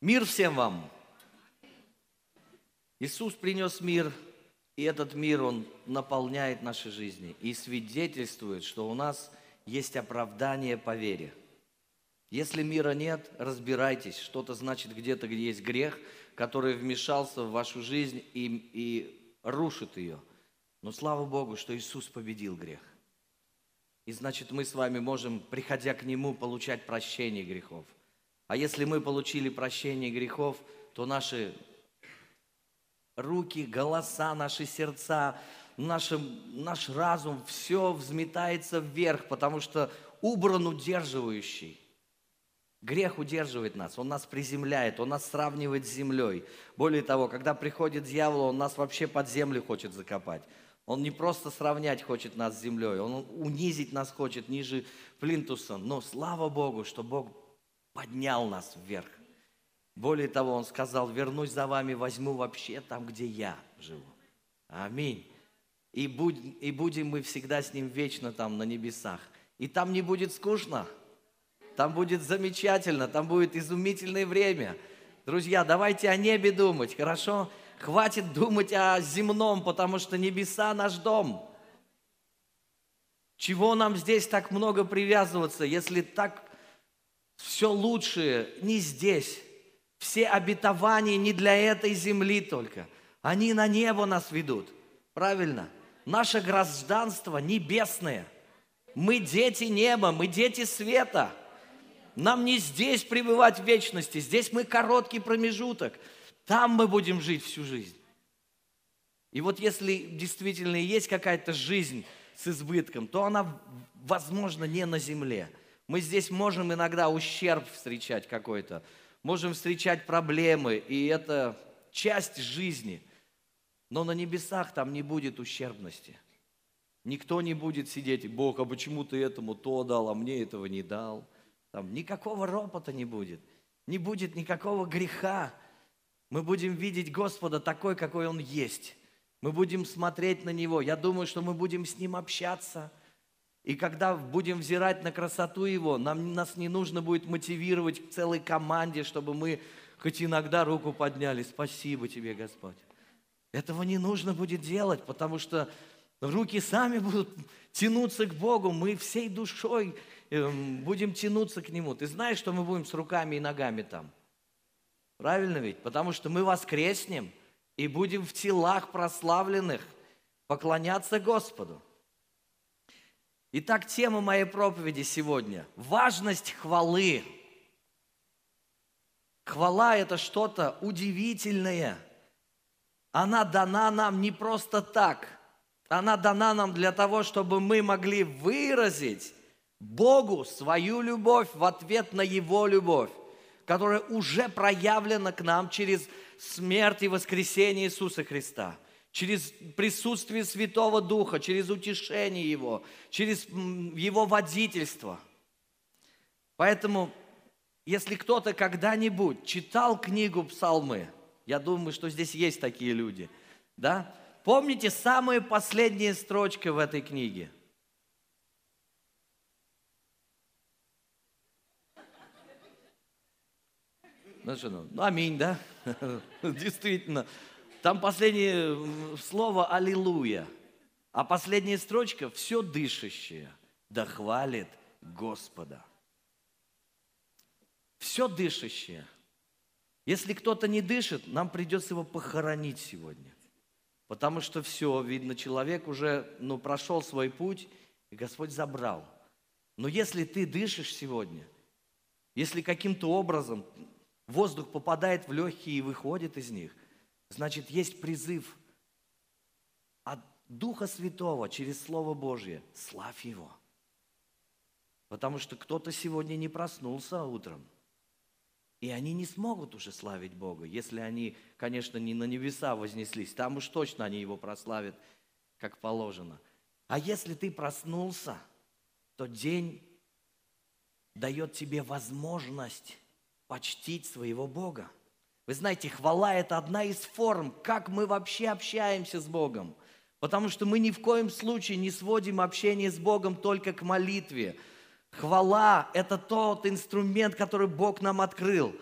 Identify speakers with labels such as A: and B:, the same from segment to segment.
A: Мир всем вам! Иисус принес мир, и этот мир, Он наполняет наши жизни и свидетельствует, что у нас есть оправдание по вере. Если мира нет, разбирайтесь, что-то значит где-то, где есть грех, который вмешался в вашу жизнь и, и рушит ее. Но слава Богу, что Иисус победил грех. И значит, мы с вами можем, приходя к Нему, получать прощение грехов – а если мы получили прощение грехов, то наши руки, голоса, наши сердца, наш, наш разум, все взметается вверх, потому что убран удерживающий. Грех удерживает нас, он нас приземляет, он нас сравнивает с землей. Более того, когда приходит дьявол, он нас вообще под землю хочет закопать. Он не просто сравнять хочет нас с землей, он унизить нас хочет ниже плинтуса. Но слава Богу, что Бог поднял нас вверх. Более того, Он сказал, вернусь за вами, возьму вообще там, где я живу. Аминь. И, будь, и будем мы всегда с Ним вечно там на небесах. И там не будет скучно, там будет замечательно, там будет изумительное время. Друзья, давайте о небе думать, хорошо? Хватит думать о земном, потому что небеса наш дом. Чего нам здесь так много привязываться, если так все лучшее не здесь. Все обетования не для этой земли только. Они на небо нас ведут. Правильно? Наше гражданство небесное. Мы дети неба, мы дети света. Нам не здесь пребывать в вечности, здесь мы короткий промежуток. Там мы будем жить всю жизнь. И вот если действительно есть какая-то жизнь с избытком, то она, возможно, не на земле – мы здесь можем иногда ущерб встречать какой-то, можем встречать проблемы, и это часть жизни. Но на небесах там не будет ущербности. Никто не будет сидеть, Бог, а почему ты этому то дал, а мне этого не дал. Там никакого ропота не будет, не будет никакого греха. Мы будем видеть Господа такой, какой Он есть. Мы будем смотреть на Него. Я думаю, что мы будем с Ним общаться – и когда будем взирать на красоту Его, нам, нас не нужно будет мотивировать к целой команде, чтобы мы хоть иногда руку подняли. Спасибо тебе, Господь. Этого не нужно будет делать, потому что руки сами будут тянуться к Богу. Мы всей душой эм, будем тянуться к Нему. Ты знаешь, что мы будем с руками и ногами там? Правильно ведь? Потому что мы воскреснем и будем в телах прославленных поклоняться Господу. Итак, тема моей проповеди сегодня – важность хвалы. Хвала – это что-то удивительное. Она дана нам не просто так. Она дана нам для того, чтобы мы могли выразить Богу свою любовь в ответ на Его любовь, которая уже проявлена к нам через смерть и воскресение Иисуса Христа – через присутствие Святого Духа, через утешение Его, через Его водительство. Поэтому, если кто-то когда-нибудь читал книгу Псалмы, я думаю, что здесь есть такие люди, да? Помните самые последние строчки в этой книге? Ну что, ну, аминь, да? Действительно. Там последнее слово «Аллилуйя». А последняя строчка «Все дышащее да хвалит Господа». Все дышащее. Если кто-то не дышит, нам придется его похоронить сегодня. Потому что все, видно, человек уже ну, прошел свой путь, и Господь забрал. Но если ты дышишь сегодня, если каким-то образом воздух попадает в легкие и выходит из них, Значит, есть призыв от Духа Святого через Слово Божье. Славь Его. Потому что кто-то сегодня не проснулся утром. И они не смогут уже славить Бога, если они, конечно, не на небеса вознеслись. Там уж точно они Его прославят, как положено. А если ты проснулся, то день дает тебе возможность почтить своего Бога. Вы знаете, хвала – это одна из форм, как мы вообще общаемся с Богом. Потому что мы ни в коем случае не сводим общение с Богом только к молитве. Хвала – это тот инструмент, который Бог нам открыл.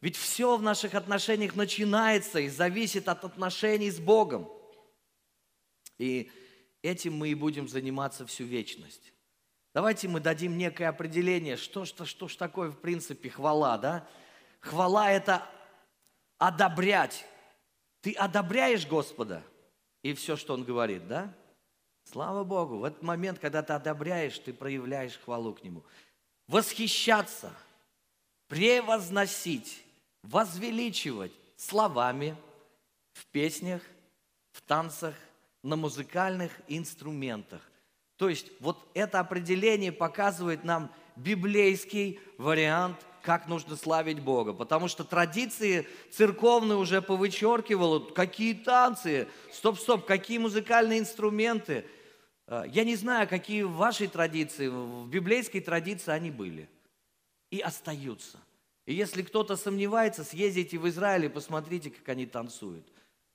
A: Ведь все в наших отношениях начинается и зависит от отношений с Богом. И этим мы и будем заниматься всю вечность. Давайте мы дадим некое определение, что, что, что ж такое в принципе хвала, да? Хвала – это одобрять. Ты одобряешь Господа и все, что Он говорит, да? Слава Богу, в этот момент, когда ты одобряешь, ты проявляешь хвалу к Нему. Восхищаться, превозносить, возвеличивать словами, в песнях, в танцах, на музыкальных инструментах. То есть вот это определение показывает нам библейский вариант, как нужно славить Бога. Потому что традиции церковные уже повычеркивало, какие танцы, стоп-стоп, какие музыкальные инструменты. А, я не знаю, какие в вашей традиции, в библейской традиции они были и остаются. И если кто-то сомневается, съездите в Израиль и посмотрите, как они танцуют.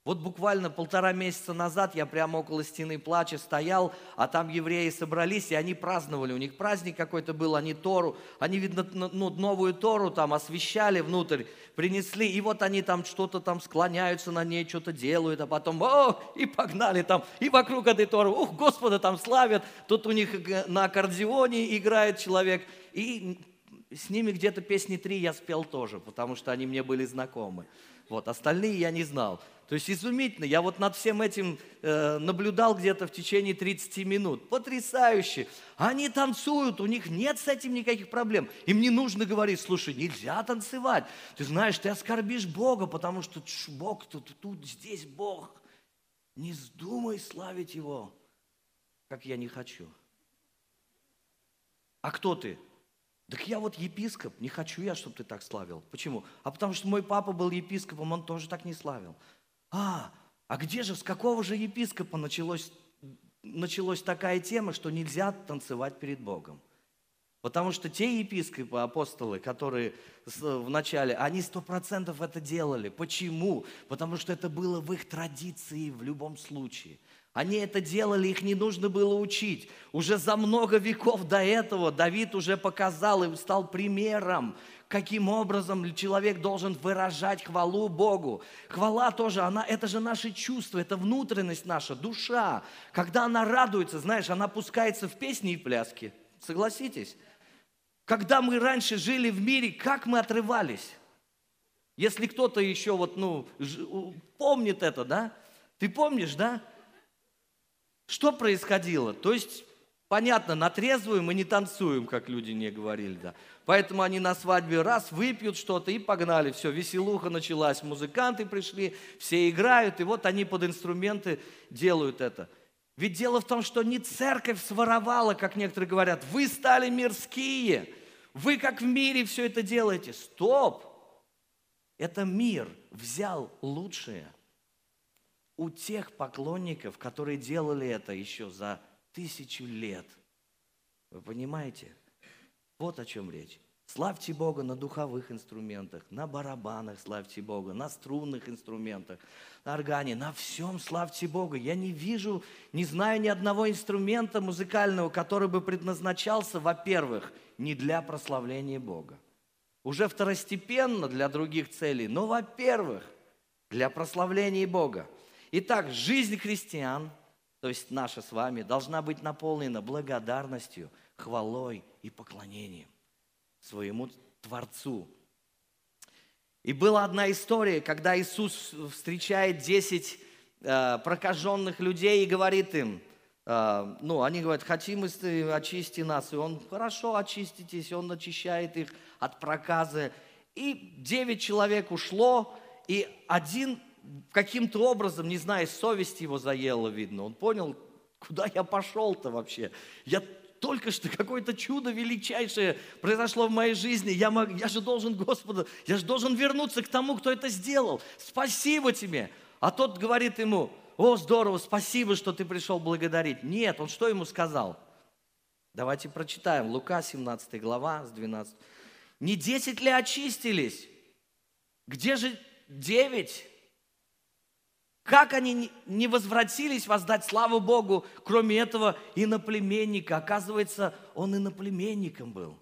A: Вот буквально полтора месяца назад я прямо около стены плача стоял, а там евреи собрались, и они праздновали. У них праздник какой-то был, они Тору, они, видно, ну, новую Тору там освещали внутрь, принесли, и вот они там что-то там склоняются на ней, что-то делают, а потом, о, и погнали там, и вокруг этой Торы, ух, Господа там славят, тут у них на аккордеоне играет человек, и с ними где-то песни три я спел тоже, потому что они мне были знакомы. Вот, остальные я не знал. То есть изумительно. Я вот над всем этим э, наблюдал где-то в течение 30 минут. Потрясающе. Они танцуют, у них нет с этим никаких проблем. Им не нужно говорить, слушай, нельзя танцевать. Ты знаешь, ты оскорбишь Бога, потому что Бог тут, тут, здесь Бог. Не вздумай славить Его, как я не хочу. А кто ты? Так я вот епископ, не хочу я, чтобы ты так славил. Почему? А потому что мой папа был епископом, он тоже так не славил. А, а где же, с какого же епископа началось, началась такая тема, что нельзя танцевать перед Богом? Потому что те епископы, апостолы, которые в начале, они сто процентов это делали. Почему? Потому что это было в их традиции в любом случае. Они это делали, их не нужно было учить. Уже за много веков до этого Давид уже показал и стал примером, каким образом человек должен выражать хвалу Богу. Хвала тоже, она, это же наши чувства, это внутренность наша, душа. Когда она радуется, знаешь, она пускается в песни и пляски. Согласитесь? Когда мы раньше жили в мире, как мы отрывались? Если кто-то еще вот, ну, помнит это, да? Ты помнишь, да? Что происходило? То есть, понятно, на трезвую мы не танцуем, как люди не говорили, да. Поэтому они на свадьбе раз выпьют что-то и погнали. Все, веселуха началась, музыканты пришли, все играют, и вот они под инструменты делают это. Ведь дело в том, что не церковь своровала, как некоторые говорят, вы стали мирские, вы как в мире все это делаете. Стоп! Это мир взял лучшее – у тех поклонников, которые делали это еще за тысячу лет. Вы понимаете? Вот о чем речь. Славьте Бога на духовых инструментах, на барабанах славьте Бога, на струнных инструментах, на органе, на всем славьте Бога. Я не вижу, не знаю ни одного инструмента музыкального, который бы предназначался, во-первых, не для прославления Бога. Уже второстепенно для других целей, но, во-первых, для прославления Бога. Итак, жизнь христиан, то есть наша с вами, должна быть наполнена благодарностью, хвалой и поклонением своему Творцу. И была одна история, когда Иисус встречает 10 э, прокаженных людей и говорит им, э, ну, они говорят, хотим очисти нас. И он, хорошо, очиститесь, он очищает их от проказа. И девять человек ушло, и один каким-то образом, не знаю, совесть его заела, видно. Он понял, куда я пошел-то вообще. Я только что какое-то чудо величайшее произошло в моей жизни. Я, мог, я же должен Господу, я же должен вернуться к тому, кто это сделал. Спасибо тебе. А тот говорит ему, о, здорово, спасибо, что ты пришел благодарить. Нет, он что ему сказал? Давайте прочитаем. Лука, 17 глава, с 12. Не десять ли очистились? Где же девять? Как они не возвратились воздать славу Богу, кроме этого иноплеменника? Оказывается, он иноплеменником был.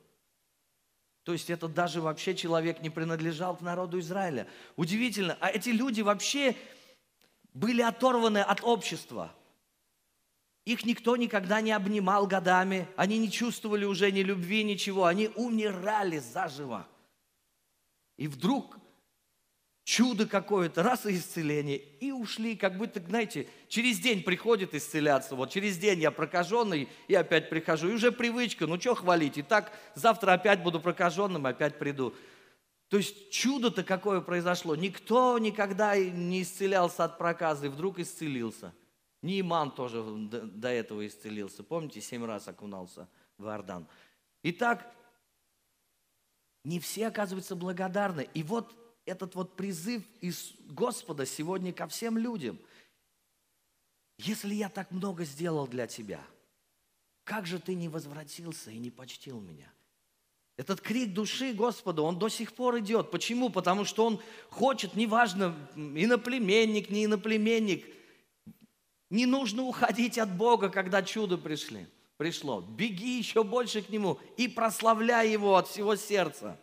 A: То есть это даже вообще человек не принадлежал к народу Израиля. Удивительно. А эти люди вообще были оторваны от общества. Их никто никогда не обнимал годами. Они не чувствовали уже ни любви, ничего. Они умирали заживо. И вдруг чудо какое-то, раз и исцеление, и ушли, как будто, знаете, через день приходит исцеляться, вот через день я прокаженный, и опять прихожу, и уже привычка, ну что хвалить, и так завтра опять буду прокаженным, опять приду. То есть чудо-то какое произошло, никто никогда не исцелялся от проказа, и вдруг исцелился. Нейман тоже до этого исцелился, помните, семь раз окунался в Иордан. Итак, не все, оказывается, благодарны. И вот этот вот призыв из Господа сегодня ко всем людям. Если я так много сделал для тебя, как же ты не возвратился и не почтил меня? Этот крик души Господа, он до сих пор идет. Почему? Потому что он хочет, неважно, иноплеменник, не иноплеменник, не нужно уходить от Бога, когда чудо пришли, пришло. Беги еще больше к Нему и прославляй Его от всего сердца.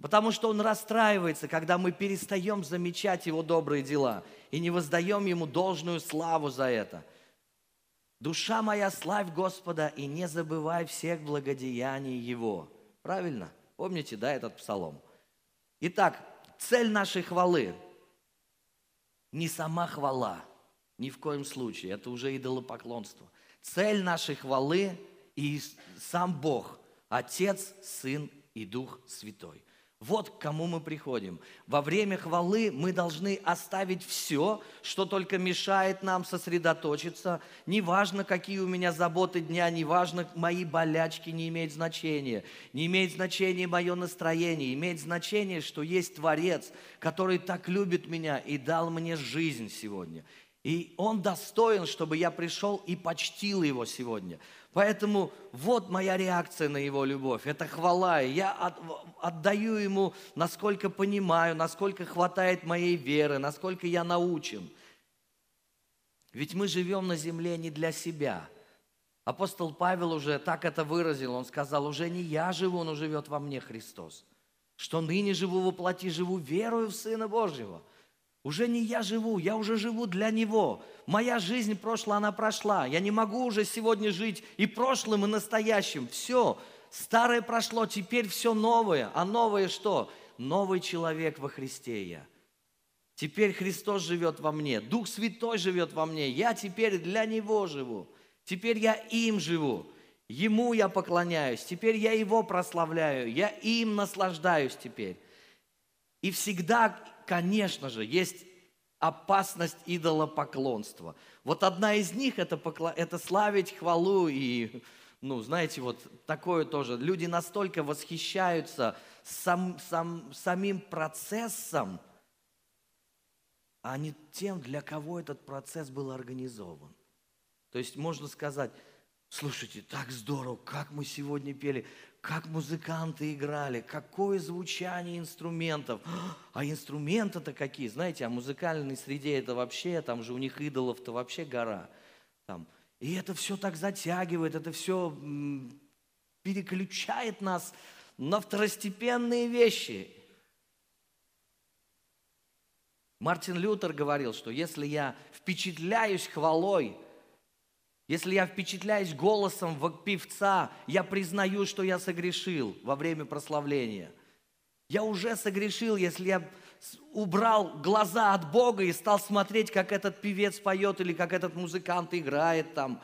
A: Потому что Он расстраивается, когда мы перестаем замечать Его добрые дела и не воздаем Ему должную славу за это. Душа моя, славь Господа и не забывай всех благодеяний Его. Правильно? Помните, да, этот псалом? Итак, цель нашей хвалы не сама хвала, ни в коем случае, это уже идолопоклонство. Цель нашей хвалы и сам Бог, Отец, Сын и Дух Святой. Вот к кому мы приходим. Во время хвалы мы должны оставить все, что только мешает нам сосредоточиться. Неважно, какие у меня заботы дня, неважно, мои болячки не имеют значения. Не имеет значения мое настроение, имеет значение, что есть Творец, который так любит меня и дал мне жизнь сегодня. И Он достоин, чтобы я пришел и почтил Его сегодня. Поэтому вот моя реакция на Его любовь. Это хвала. Я от, отдаю Ему, насколько понимаю, насколько хватает моей веры, насколько я научен. Ведь мы живем на земле не для себя. Апостол Павел уже так это выразил. Он сказал, уже не я живу, но живет во мне Христос. Что ныне живу во плоти, живу верою в Сына Божьего – уже не я живу, я уже живу для Него. Моя жизнь прошлая, она прошла. Я не могу уже сегодня жить и прошлым, и настоящим. Все, старое прошло, теперь все новое. А новое что? Новый человек во Христе я. Теперь Христос живет во мне, Дух Святой живет во мне. Я теперь для Него живу. Теперь я им живу. Ему я поклоняюсь. Теперь я Его прославляю. Я им наслаждаюсь теперь. И всегда конечно же, есть опасность идолопоклонства. Вот одна из них это, покла... это славить хвалу и, ну, знаете, вот такое тоже. Люди настолько восхищаются сам, сам, самим процессом, а не тем, для кого этот процесс был организован. То есть можно сказать, слушайте, так здорово, как мы сегодня пели как музыканты играли, какое звучание инструментов. А инструменты-то какие, знаете, а музыкальной среде это вообще, там же у них идолов-то вообще гора. Там. И это все так затягивает, это все переключает нас на второстепенные вещи. Мартин Лютер говорил, что если я впечатляюсь хвалой, если я впечатляюсь голосом певца, я признаю, что я согрешил во время прославления. Я уже согрешил, если я убрал глаза от Бога и стал смотреть, как этот певец поет или как этот музыкант играет там.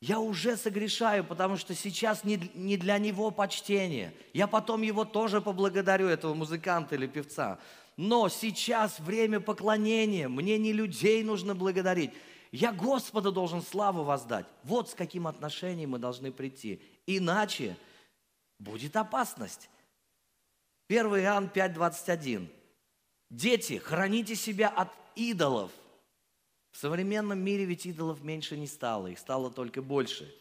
A: Я уже согрешаю, потому что сейчас не, для него почтение. Я потом его тоже поблагодарю, этого музыканта или певца. Но сейчас время поклонения, мне не людей нужно благодарить. Я Господа должен славу воздать. Вот с каким отношением мы должны прийти. Иначе будет опасность. 1 Иоанн 5:21. Дети, храните себя от идолов. В современном мире ведь идолов меньше не стало, их стало только больше.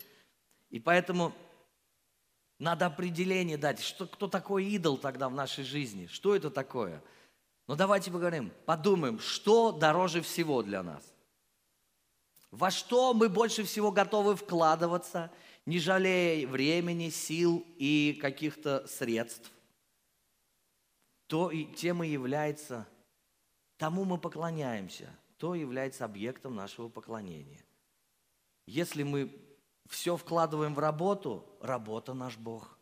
A: И поэтому надо определение дать, что, кто такой идол тогда в нашей жизни, что это такое. Но давайте поговорим, подумаем, что дороже всего для нас. Во что мы больше всего готовы вкладываться, не жалея времени, сил и каких-то средств? то и тем и является, тому мы поклоняемся, то является объектом нашего поклонения. Если мы все вкладываем в работу, работа наш Бог.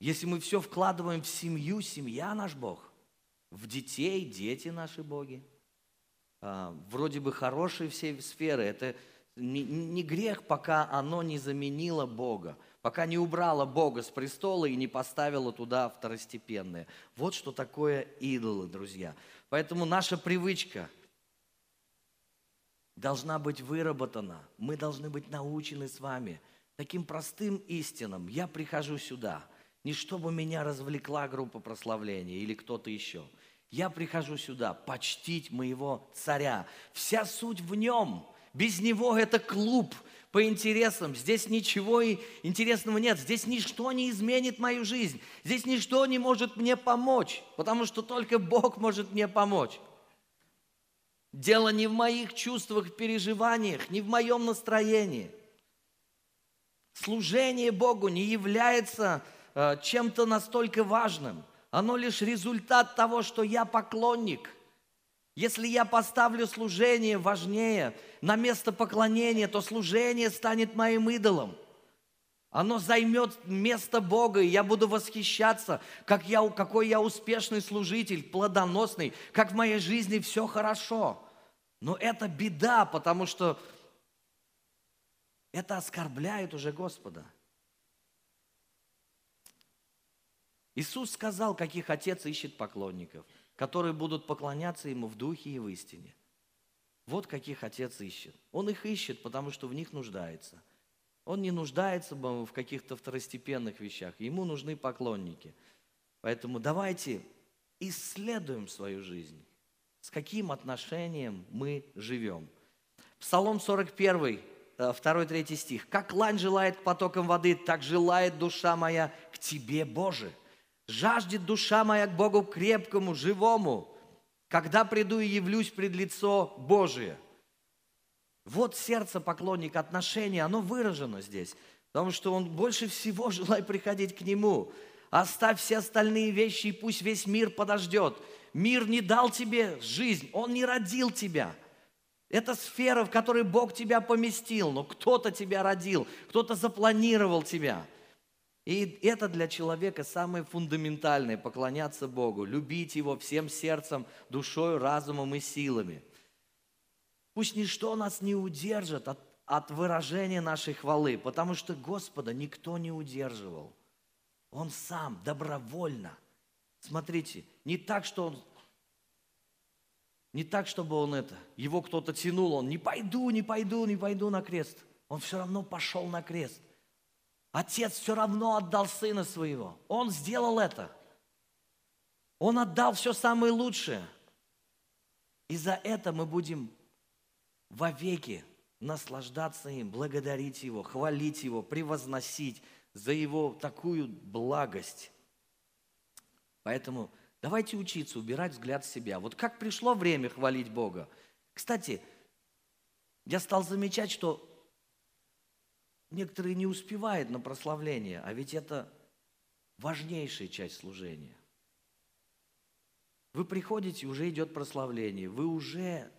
A: Если мы все вкладываем в семью, семья наш Бог. В детей, дети наши боги. А, вроде бы хорошие все сферы. Это не, грех, пока оно не заменило Бога, пока не убрало Бога с престола и не поставило туда второстепенное. Вот что такое идолы, друзья. Поэтому наша привычка должна быть выработана. Мы должны быть научены с вами таким простым истинам. Я прихожу сюда, не чтобы меня развлекла группа прославления или кто-то еще. Я прихожу сюда почтить моего царя. Вся суть в нем – без него это клуб по интересам. Здесь ничего интересного нет. Здесь ничто не изменит мою жизнь. Здесь ничто не может мне помочь, потому что только Бог может мне помочь. Дело не в моих чувствах, переживаниях, не в моем настроении. Служение Богу не является э, чем-то настолько важным. Оно лишь результат того, что я поклонник – если я поставлю служение важнее на место поклонения, то служение станет моим идолом. Оно займет место Бога, и я буду восхищаться, как я, какой я успешный служитель, плодоносный, как в моей жизни все хорошо. Но это беда, потому что это оскорбляет уже Господа. Иисус сказал, каких отец ищет поклонников – которые будут поклоняться Ему в духе и в истине. Вот каких Отец ищет. Он их ищет, потому что в них нуждается. Он не нуждается в каких-то второстепенных вещах. Ему нужны поклонники. Поэтому давайте исследуем свою жизнь. С каким отношением мы живем. Псалом 41, 2-3 стих. «Как лань желает к потокам воды, так желает душа моя к Тебе, Боже». Жаждет душа моя к Богу крепкому, живому, когда приду и явлюсь пред лицо Божие. Вот сердце поклонника, отношение, оно выражено здесь. Потому что он больше всего желает приходить к нему. Оставь все остальные вещи, и пусть весь мир подождет. Мир не дал тебе жизнь, он не родил тебя. Это сфера, в которой Бог тебя поместил, но кто-то тебя родил, кто-то запланировал тебя – и это для человека самое фундаментальное – поклоняться Богу, любить Его всем сердцем, душой, разумом и силами. Пусть ничто нас не удержит от, от выражения нашей хвалы, потому что Господа никто не удерживал. Он сам добровольно. Смотрите, не так, что он не так, чтобы он это, его кто-то тянул, он не пойду, не пойду, не пойду на крест. Он все равно пошел на крест. Отец все равно отдал сына своего. Он сделал это. Он отдал все самое лучшее. И за это мы будем вовеки наслаждаться им, благодарить Его, хвалить Его, превозносить за Его такую благость. Поэтому давайте учиться убирать взгляд в себя. Вот как пришло время хвалить Бога. Кстати, я стал замечать, что некоторые не успевают на прославление, а ведь это важнейшая часть служения. Вы приходите, уже идет прославление, вы уже,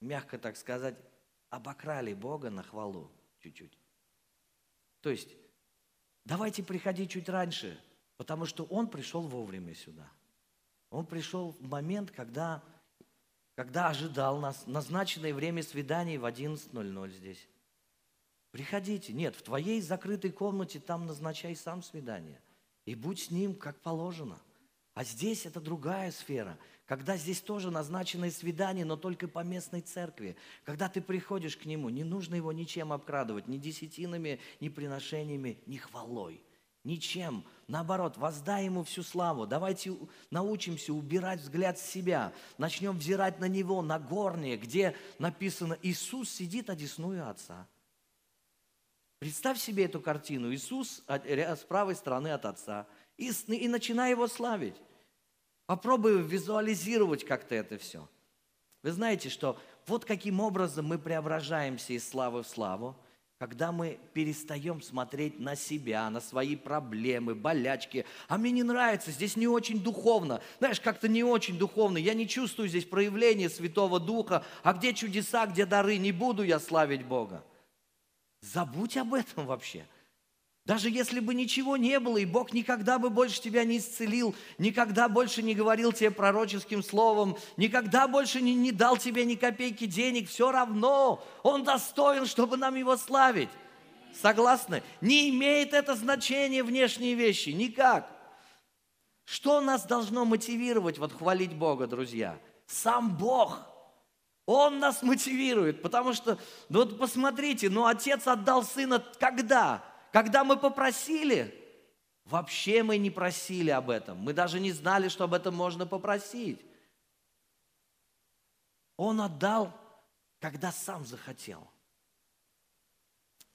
A: мягко так сказать, обокрали Бога на хвалу чуть-чуть. То есть, давайте приходить чуть раньше, потому что Он пришел вовремя сюда. Он пришел в момент, когда, когда ожидал нас, назначенное время свидания в 11.00 здесь. Приходите. Нет, в твоей закрытой комнате там назначай сам свидание. И будь с ним, как положено. А здесь это другая сфера. Когда здесь тоже назначенное свидание, но только по местной церкви. Когда ты приходишь к нему, не нужно его ничем обкрадывать, ни десятинами, ни приношениями, ни хвалой. Ничем. Наоборот, воздай ему всю славу. Давайте научимся убирать взгляд с себя. Начнем взирать на него, на горнее, где написано «Иисус сидит одесную Отца». Представь себе эту картину. Иисус с правой стороны от Отца. И, и начинай его славить. Попробуй визуализировать как-то это все. Вы знаете, что вот каким образом мы преображаемся из славы в славу. когда мы перестаем смотреть на себя, на свои проблемы, болячки. А мне не нравится, здесь не очень духовно. Знаешь, как-то не очень духовно. Я не чувствую здесь проявления Святого Духа. А где чудеса, где дары? Не буду я славить Бога. Забудь об этом вообще. Даже если бы ничего не было, и Бог никогда бы больше тебя не исцелил, никогда больше не говорил тебе пророческим словом, никогда больше не, не дал тебе ни копейки денег, все равно Он достоин, чтобы нам Его славить. Согласны? Не имеет это значения внешние вещи, никак. Что нас должно мотивировать вот хвалить Бога, друзья? Сам Бог. Он нас мотивирует, потому что, ну вот посмотрите, ну отец отдал сына когда? Когда мы попросили, вообще мы не просили об этом. Мы даже не знали, что об этом можно попросить. Он отдал, когда сам захотел.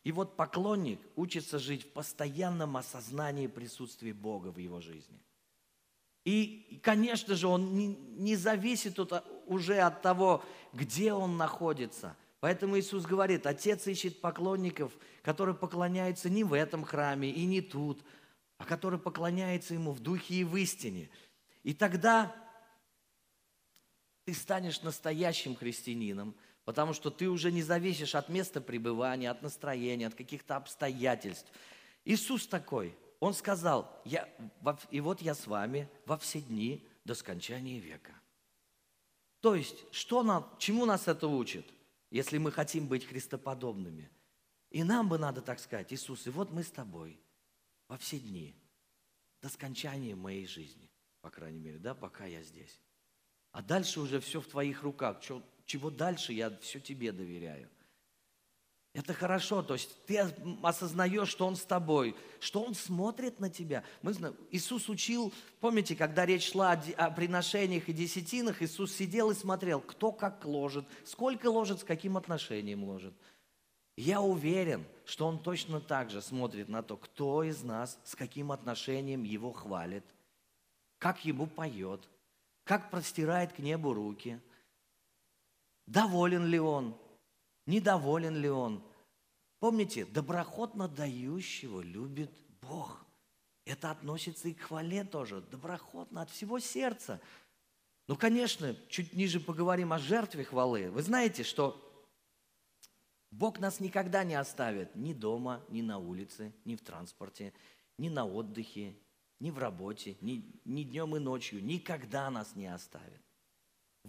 A: И вот поклонник учится жить в постоянном осознании присутствия Бога в его жизни. И, конечно же, он не, не зависит от, уже от того, где он находится – Поэтому Иисус говорит, Отец ищет поклонников, которые поклоняются не в этом храме и не тут, а которые поклоняются Ему в духе и в истине. И тогда ты станешь настоящим христианином, потому что ты уже не зависишь от места пребывания, от настроения, от каких-то обстоятельств. Иисус такой, Он сказал, я, и вот я с вами во все дни до скончания века. То есть, что нам, чему нас это учит? если мы хотим быть христоподобными. И нам бы надо так сказать, Иисус, и вот мы с тобой во все дни, до скончания моей жизни, по крайней мере, да, пока я здесь. А дальше уже все в твоих руках. Чего дальше, я все тебе доверяю. Это хорошо, то есть ты осознаешь, что Он с тобой, что Он смотрит на тебя. Мы знаем, Иисус учил, помните, когда речь шла о приношениях и десятинах, Иисус сидел и смотрел, кто как ложит, сколько ложит, с каким отношением ложит. Я уверен, что Он точно так же смотрит на то, кто из нас с каким отношением Его хвалит, как Ему поет, как простирает к небу руки, доволен ли Он, недоволен ли он. Помните, доброходно дающего любит Бог. Это относится и к хвале тоже, доброходно, от всего сердца. Ну, конечно, чуть ниже поговорим о жертве хвалы. Вы знаете, что Бог нас никогда не оставит ни дома, ни на улице, ни в транспорте, ни на отдыхе, ни в работе, ни, ни днем и ночью. Никогда нас не оставит.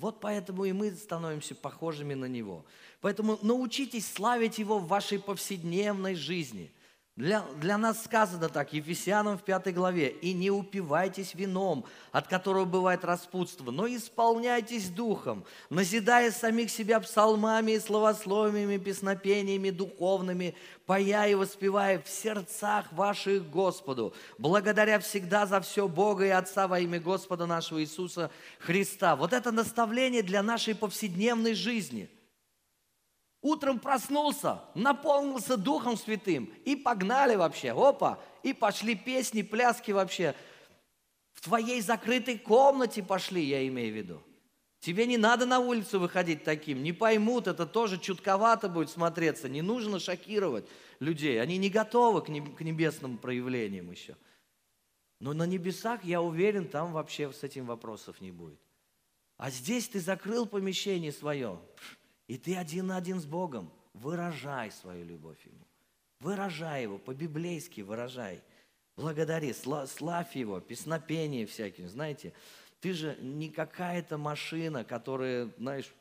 A: Вот поэтому и мы становимся похожими на Него. Поэтому научитесь славить Его в вашей повседневной жизни – для, для нас сказано так, Ефесянам в пятой главе, «И не упивайтесь вином, от которого бывает распутство, но исполняйтесь духом, назидая самих себя псалмами и словословиями, песнопениями духовными, поя и воспевая в сердцах ваших Господу, благодаря всегда за все Бога и Отца во имя Господа нашего Иисуса Христа». Вот это наставление для нашей повседневной жизни – Утром проснулся, наполнился Духом Святым и погнали вообще, опа, и пошли песни, пляски вообще. В твоей закрытой комнате пошли, я имею в виду. Тебе не надо на улицу выходить таким, не поймут, это тоже чутковато будет смотреться, не нужно шокировать людей, они не готовы к небесным проявлениям еще. Но на небесах, я уверен, там вообще с этим вопросов не будет. А здесь ты закрыл помещение свое, и ты один на один с Богом. Выражай свою любовь Ему. Выражай Его, по-библейски выражай. Благодари, славь Его, песнопение всяким. Знаете, ты же не какая-то машина, которая, знаешь,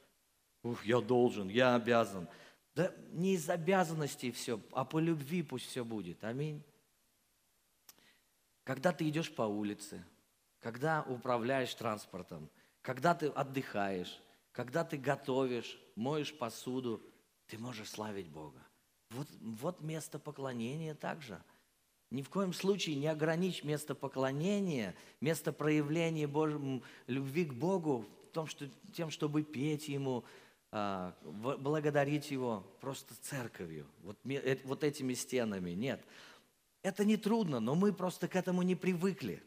A: ух, я должен, я обязан. Да не из обязанностей все, а по любви пусть все будет. Аминь. Когда ты идешь по улице, когда управляешь транспортом, когда ты отдыхаешь, когда ты готовишь, моешь посуду, ты можешь славить Бога. Вот, вот место поклонения также. Ни в коем случае не ограничь место поклонения, место проявления Божьем, любви к Богу в том, что, тем, чтобы петь Ему, а, благодарить Его просто церковью, вот, э, вот этими стенами. Нет, это не трудно, но мы просто к этому не привыкли.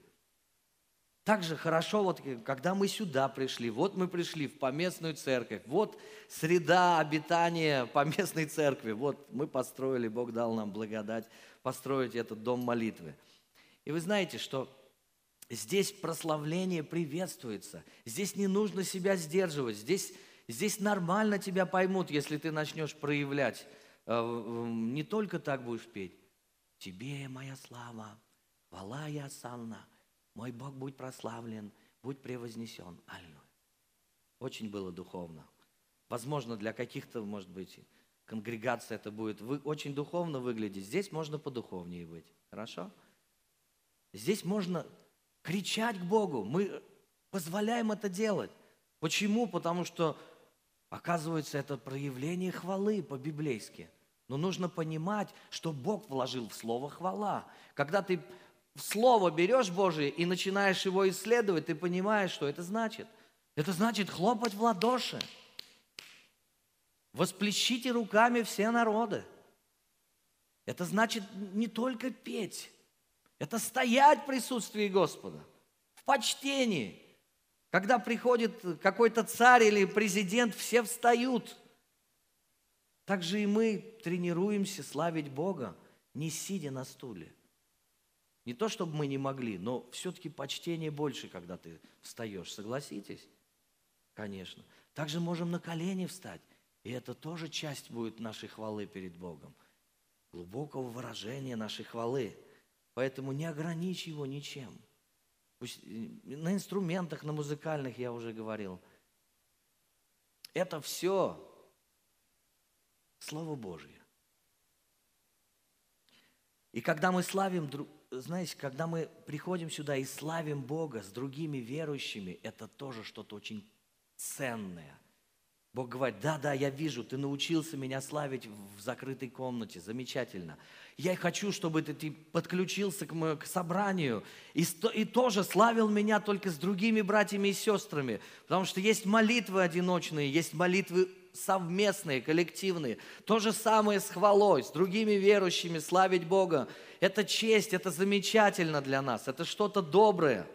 A: Также хорошо, вот когда мы сюда пришли, вот мы пришли в поместную церковь, вот среда обитания поместной церкви, вот мы построили, Бог дал нам благодать построить этот дом молитвы. И вы знаете, что здесь прославление приветствуется, здесь не нужно себя сдерживать, здесь, здесь нормально тебя поймут, если ты начнешь проявлять. Э, не только так будешь петь. Тебе моя слава, хвала и осанна, мой Бог будь прославлен, будь превознесен. Аллилуйя. Очень было духовно. Возможно, для каких-то, может быть, конгрегации это будет вы, очень духовно выглядеть. Здесь можно подуховнее быть. Хорошо? Здесь можно кричать к Богу. Мы позволяем это делать. Почему? Потому что, оказывается, это проявление хвалы по-библейски. Но нужно понимать, что Бог вложил в слово хвала. Когда ты Слово берешь Божие и начинаешь его исследовать, ты понимаешь, что это значит. Это значит хлопать в ладоши. Восплещите руками все народы. Это значит не только петь, это стоять в присутствии Господа, в почтении. Когда приходит какой-то царь или президент, все встают. Так же и мы тренируемся славить Бога, не сидя на стуле. Не то, чтобы мы не могли, но все-таки почтение больше, когда ты встаешь. Согласитесь? Конечно. Также можем на колени встать. И это тоже часть будет нашей хвалы перед Богом. Глубокого выражения нашей хвалы. Поэтому не ограничь его ничем. Пусть, э, на инструментах, на музыкальных я уже говорил. Это все Слово Божье. И когда мы славим друг знаете, когда мы приходим сюда и славим Бога с другими верующими, это тоже что-то очень ценное. Бог говорит, да, да, я вижу, ты научился меня славить в закрытой комнате, замечательно. Я хочу, чтобы ты, ты подключился к, моему, к собранию и, и тоже славил меня только с другими братьями и сестрами, потому что есть молитвы одиночные, есть молитвы совместные, коллективные. То же самое с хвалой, с другими верующими, славить Бога. Это честь, это замечательно для нас, это что-то доброе.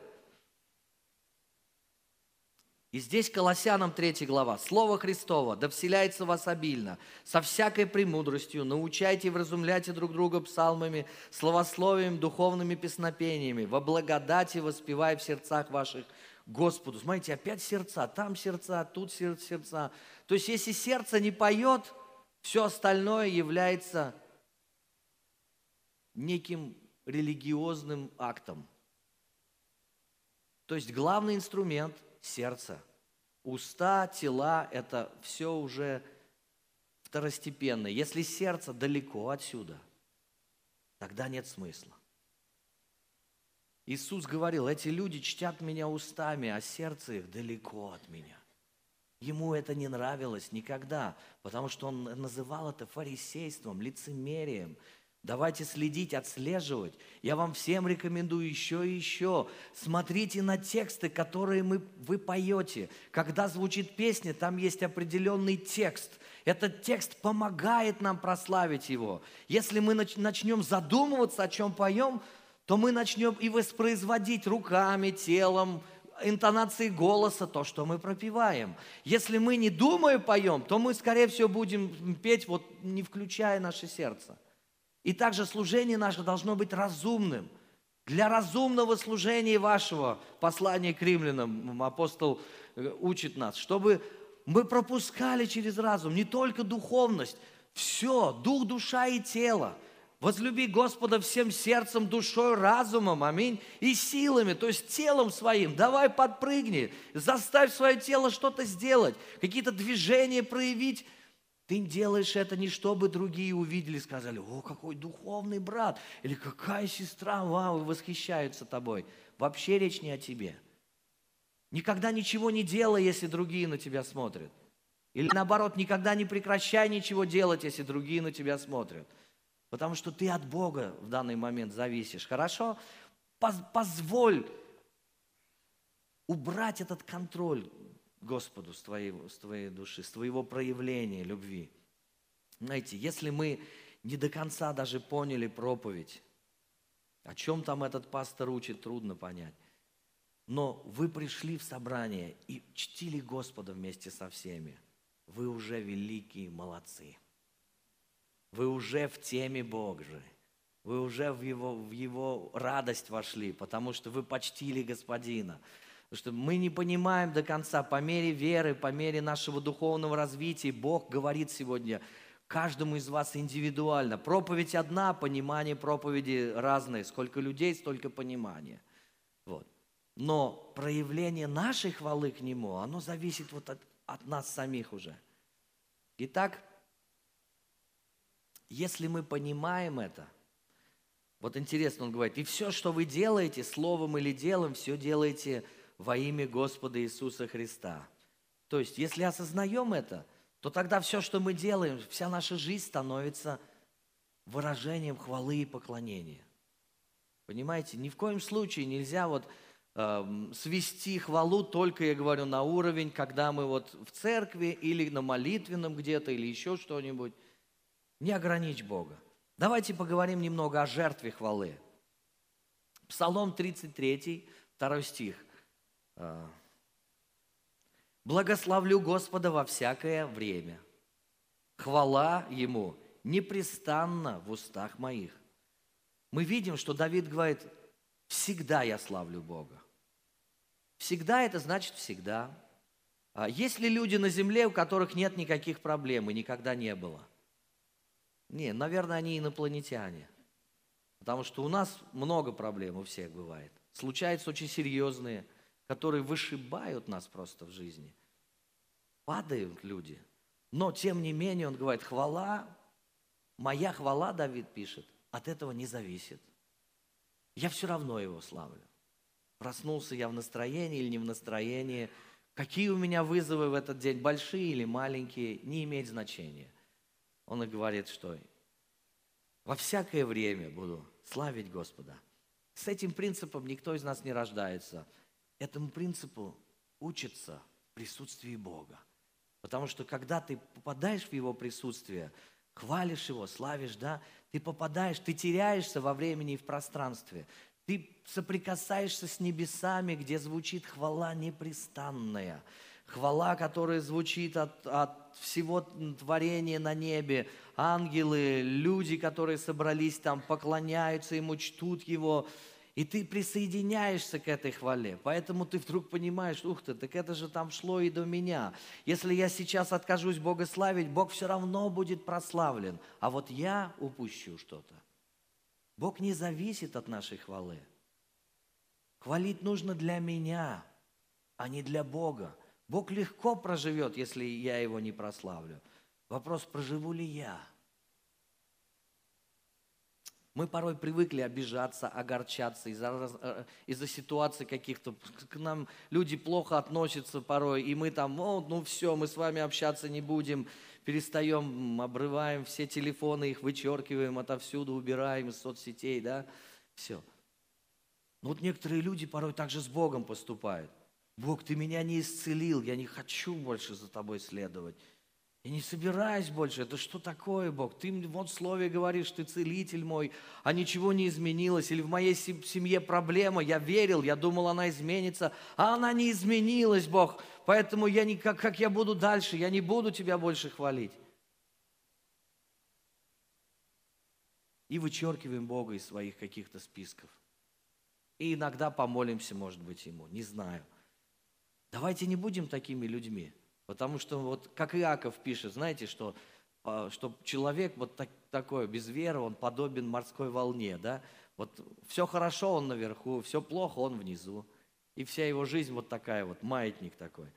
A: И здесь Колоссянам 3 глава. Слово Христово да вселяется в вас обильно, со всякой премудростью, научайте и вразумляйте друг друга псалмами, словословием, духовными песнопениями, во благодати воспевая в сердцах ваших Господу. Смотрите, опять сердца, там сердца, тут сердца. То есть, если сердце не поет, все остальное является неким религиозным актом. То есть главный инструмент – сердце. Уста, тела – это все уже второстепенно. Если сердце далеко отсюда, тогда нет смысла. Иисус говорил, эти люди чтят меня устами, а сердце их далеко от меня. Ему это не нравилось никогда, потому что он называл это фарисейством, лицемерием, Давайте следить, отслеживать. Я вам всем рекомендую еще и еще. Смотрите на тексты, которые мы, вы поете. Когда звучит песня, там есть определенный текст. Этот текст помогает нам прославить его. Если мы начнем задумываться, о чем поем, то мы начнем и воспроизводить руками, телом, интонацией голоса то, что мы пропиваем. Если мы не думая поем, то мы, скорее всего, будем петь, вот не включая наше сердце. И также служение наше должно быть разумным. Для разумного служения вашего, послание к римлянам, апостол э, учит нас, чтобы мы пропускали через разум не только духовность, все, дух, душа и тело. Возлюби Господа всем сердцем, душой, разумом, аминь, и силами, то есть телом своим. Давай подпрыгни, заставь свое тело что-то сделать, какие-то движения проявить, ты делаешь это не чтобы другие увидели и сказали, о, какой духовный брат, или какая сестра, вау, и восхищаются тобой. Вообще речь не о тебе. Никогда ничего не делай, если другие на тебя смотрят. Или наоборот, никогда не прекращай ничего делать, если другие на тебя смотрят. Потому что ты от Бога в данный момент зависишь. Хорошо? Позволь убрать этот контроль. Господу с твоей, с твоей души, с твоего проявления любви. Знаете, если мы не до конца даже поняли проповедь, о чем там этот пастор учит, трудно понять. но вы пришли в собрание и чтили Господа вместе со всеми. Вы уже великие молодцы. Вы уже в теме Божией. Вы уже в его, в его радость вошли, потому что вы почтили Господина. Потому что мы не понимаем до конца, по мере веры, по мере нашего духовного развития, Бог говорит сегодня каждому из вас индивидуально. Проповедь одна, понимание проповеди разное. Сколько людей, столько понимания. Вот. Но проявление нашей хвалы к Нему, оно зависит вот от, от нас самих уже. Итак, если мы понимаем это, вот интересно, он говорит, и все, что вы делаете, словом или делом, все делаете во имя Господа Иисуса Христа. То есть, если осознаем это, то тогда все, что мы делаем, вся наша жизнь становится выражением хвалы и поклонения. Понимаете, ни в коем случае нельзя вот э, свести хвалу только, я говорю, на уровень, когда мы вот в церкви или на молитвенном где-то, или еще что-нибудь. Не ограничь Бога. Давайте поговорим немного о жертве хвалы. Псалом 33, 2 стих. А, Благословлю Господа во всякое время. Хвала Ему непрестанно в устах моих. Мы видим, что Давид говорит, всегда я славлю Бога. Всегда это значит всегда. А есть ли люди на земле, у которых нет никаких проблем и никогда не было? Не, наверное, они инопланетяне. Потому что у нас много проблем у всех бывает. Случаются очень серьезные – которые вышибают нас просто в жизни. Падают люди. Но, тем не менее, он говорит, хвала, моя хвала, Давид пишет, от этого не зависит. Я все равно его славлю. Проснулся я в настроении или не в настроении. Какие у меня вызовы в этот день, большие или маленькие, не имеет значения. Он и говорит, что во всякое время буду славить Господа. С этим принципом никто из нас не рождается – Этому принципу учится в присутствии Бога. Потому что когда ты попадаешь в Его присутствие, хвалишь Его, славишь, да, ты попадаешь, ты теряешься во времени и в пространстве. Ты соприкасаешься с небесами, где звучит хвала непрестанная. Хвала, которая звучит от, от всего творения на небе. Ангелы, люди, которые собрались там, поклоняются Ему, чтут Его. И ты присоединяешься к этой хвале. Поэтому ты вдруг понимаешь, ух ты, так это же там шло и до меня. Если я сейчас откажусь Бога славить, Бог все равно будет прославлен. А вот я упущу что-то. Бог не зависит от нашей хвалы. Хвалить нужно для меня, а не для Бога. Бог легко проживет, если я его не прославлю. Вопрос, проживу ли я – мы порой привыкли обижаться, огорчаться из-за, э, из-за ситуаций каких-то. К нам люди плохо относятся порой, и мы там, о, ну все, мы с вами общаться не будем, перестаем, обрываем все телефоны, их вычеркиваем отовсюду, убираем из соцсетей, да, все. Но вот некоторые люди порой также с Богом поступают. Бог, ты меня не исцелил, я не хочу больше за тобой следовать. Я не собираюсь больше. Это что такое, Бог? Ты вот в слове говоришь, ты целитель мой, а ничего не изменилось. Или в моей семье проблема. Я верил, я думал, она изменится, а она не изменилась, Бог. Поэтому я не, как, как я буду дальше? Я не буду тебя больше хвалить. И вычеркиваем Бога из своих каких-то списков. И иногда помолимся, может быть, Ему. Не знаю. Давайте не будем такими людьми. Потому что вот как Иаков пишет, знаете, что, а, что человек вот так, такой, без веры, он подобен морской волне, да? Вот все хорошо, он наверху, все плохо, он внизу. И вся его жизнь вот такая вот, маятник такой.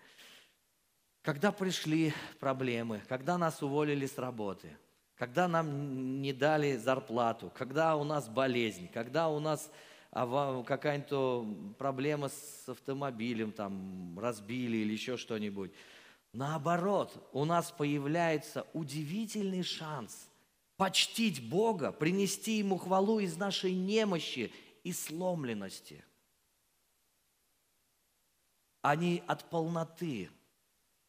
A: Когда пришли проблемы, когда нас уволили с работы, когда нам не дали зарплату, когда у нас болезнь, когда у нас какая-то проблема с автомобилем, там, разбили или еще что-нибудь – Наоборот, у нас появляется удивительный шанс почтить Бога, принести Ему хвалу из нашей немощи и сломленности, а не от полноты.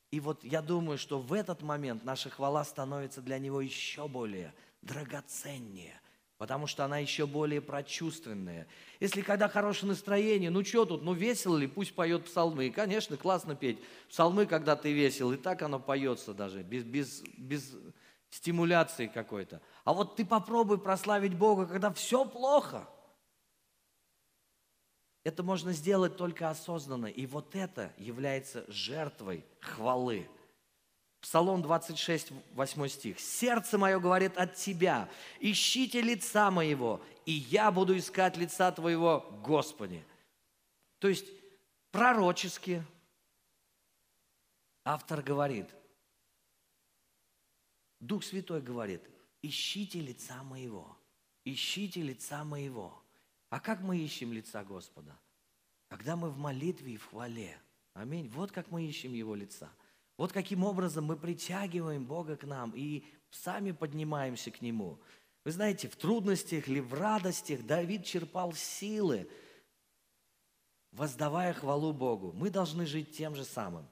A: И вот я думаю, что в этот момент наша хвала становится для Него еще более драгоценнее, потому что она еще более прочувственная. Если когда хорошее настроение, ну что тут, ну весело ли, пусть поет псалмы. И, конечно, классно петь псалмы, когда ты весел, и так оно поется даже, без, без, без стимуляции какой-то. А вот ты попробуй прославить Бога, когда все плохо. Это можно сделать только осознанно, и вот это является жертвой хвалы – Псалом 26, 8 стих. «Сердце мое говорит от Тебя, ищите лица моего, и я буду искать лица Твоего, Господи». То есть пророчески автор говорит, Дух Святой говорит, ищите лица моего, ищите лица моего. А как мы ищем лица Господа? Когда мы в молитве и в хвале. Аминь. Вот как мы ищем Его лица – вот каким образом мы притягиваем Бога к нам и сами поднимаемся к Нему. Вы знаете, в трудностях или в радостях Давид черпал силы, воздавая хвалу Богу. Мы должны жить тем же самым.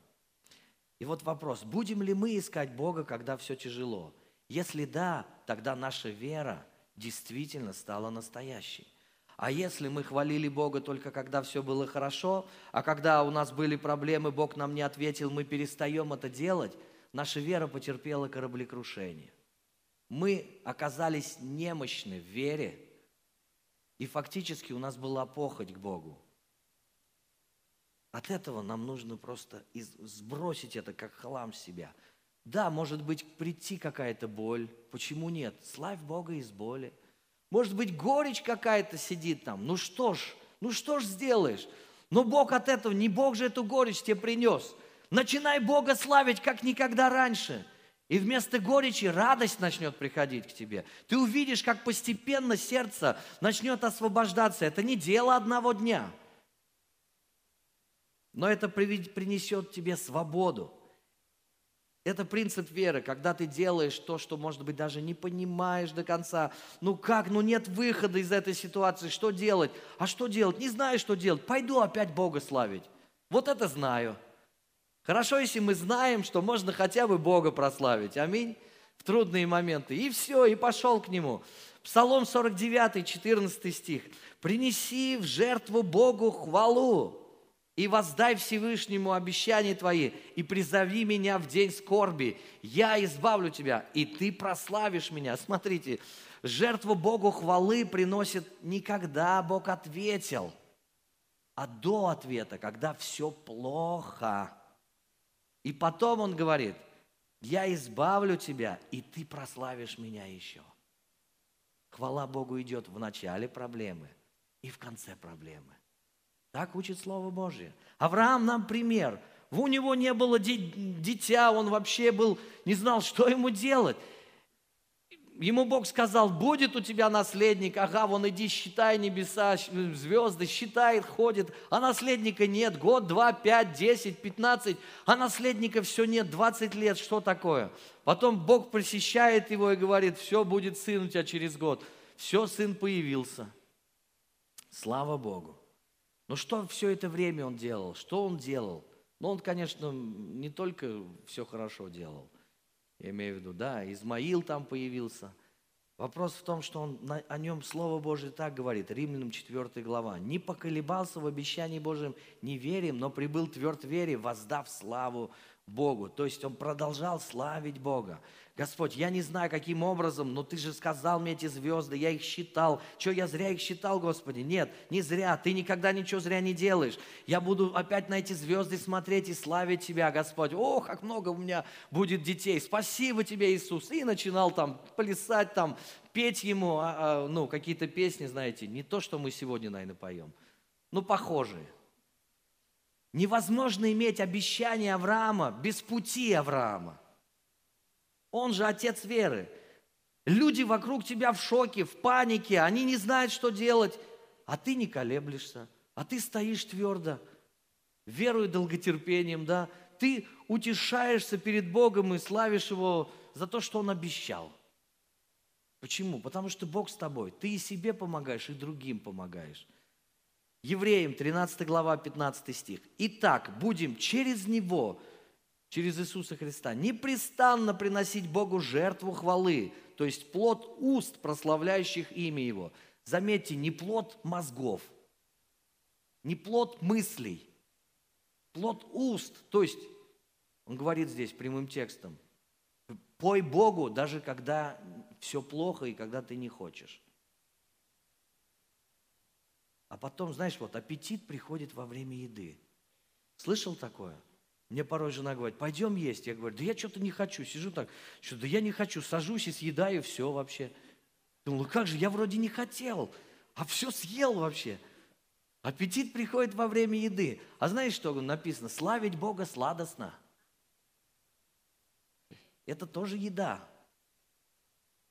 A: И вот вопрос, будем ли мы искать Бога, когда все тяжело? Если да, тогда наша вера действительно стала настоящей. А если мы хвалили Бога только когда все было хорошо, а когда у нас были проблемы, Бог нам не ответил, мы перестаем это делать, наша вера потерпела кораблекрушение. Мы оказались немощны в вере, и фактически у нас была похоть к Богу. От этого нам нужно просто сбросить это, как хлам себя. Да, может быть, прийти какая-то боль. Почему нет? Славь Бога из боли. Может быть, горечь какая-то сидит там. Ну что ж, ну что ж сделаешь? Но Бог от этого, не Бог же эту горечь тебе принес. Начинай Бога славить, как никогда раньше. И вместо горечи радость начнет приходить к тебе. Ты увидишь, как постепенно сердце начнет освобождаться. Это не дело одного дня. Но это принесет тебе свободу. Это принцип веры, когда ты делаешь то, что, может быть, даже не понимаешь до конца. Ну как, ну нет выхода из этой ситуации, что делать? А что делать? Не знаю, что делать. Пойду опять Бога славить. Вот это знаю. Хорошо, если мы знаем, что можно хотя бы Бога прославить. Аминь. В трудные моменты. И все, и пошел к Нему. Псалом 49, 14 стих. «Принеси в жертву Богу хвалу, и воздай Всевышнему обещания твои, и призови меня в день скорби. Я избавлю тебя, и ты прославишь меня. Смотрите, жертву Богу хвалы приносит не когда Бог ответил, а до ответа, когда все плохо. И потом он говорит, я избавлю тебя, и ты прославишь меня еще. Хвала Богу идет в начале проблемы и в конце проблемы. Так учит Слово Божье. Авраам нам пример. У него не было дитя, он вообще был, не знал, что ему делать. Ему Бог сказал, будет у тебя наследник, ага, вон иди, считай небеса, звезды, считает, ходит, а наследника нет, год, два, пять, десять, пятнадцать, а наследника все нет, двадцать лет, что такое? Потом Бог посещает его и говорит, все, будет сын у тебя через год. Все, сын появился. Слава Богу. Но что все это время он делал? Что он делал? Ну, он, конечно, не только все хорошо делал. Я имею в виду, да, Измаил там появился. Вопрос в том, что он о нем Слово Божие так говорит, Римлянам 4 глава. «Не поколебался в обещании Божьем неверием, но прибыл тверд вере, воздав славу Богу». То есть он продолжал славить Бога. Господь, я не знаю, каким образом, но Ты же сказал мне эти звезды, я их считал. Что, я зря их считал, Господи? Нет, не зря. Ты никогда ничего зря не делаешь. Я буду опять на эти звезды смотреть и славить Тебя, Господь. О, как много у меня будет детей. Спасибо Тебе, Иисус. И начинал там плясать, там, петь Ему, а, а, ну, какие-то песни, знаете, не то, что мы сегодня, наверное, поем, но похожие. Невозможно иметь обещание Авраама без пути Авраама. Он же отец веры. Люди вокруг тебя в шоке, в панике, они не знают, что делать, а ты не колеблешься, а ты стоишь твердо, верой и долготерпением, да, ты утешаешься перед Богом и славишь Его за то, что Он обещал. Почему? Потому что Бог с тобой. Ты и себе помогаешь, и другим помогаешь. Евреям 13 глава 15 стих. Итак, будем через Него через Иисуса Христа, непрестанно приносить Богу жертву хвалы, то есть плод уст, прославляющих имя Его. Заметьте, не плод мозгов, не плод мыслей, плод уст, то есть, он говорит здесь прямым текстом, пой Богу, даже когда все плохо и когда ты не хочешь. А потом, знаешь, вот аппетит приходит во время еды. Слышал такое? Мне порой жена говорит, пойдем есть. Я говорю, да я что-то не хочу. Сижу так, что да я не хочу. Сажусь и съедаю все вообще. Думаю, как же, я вроде не хотел, а все съел вообще. Аппетит приходит во время еды. А знаешь, что написано? Славить Бога сладостно. Это тоже еда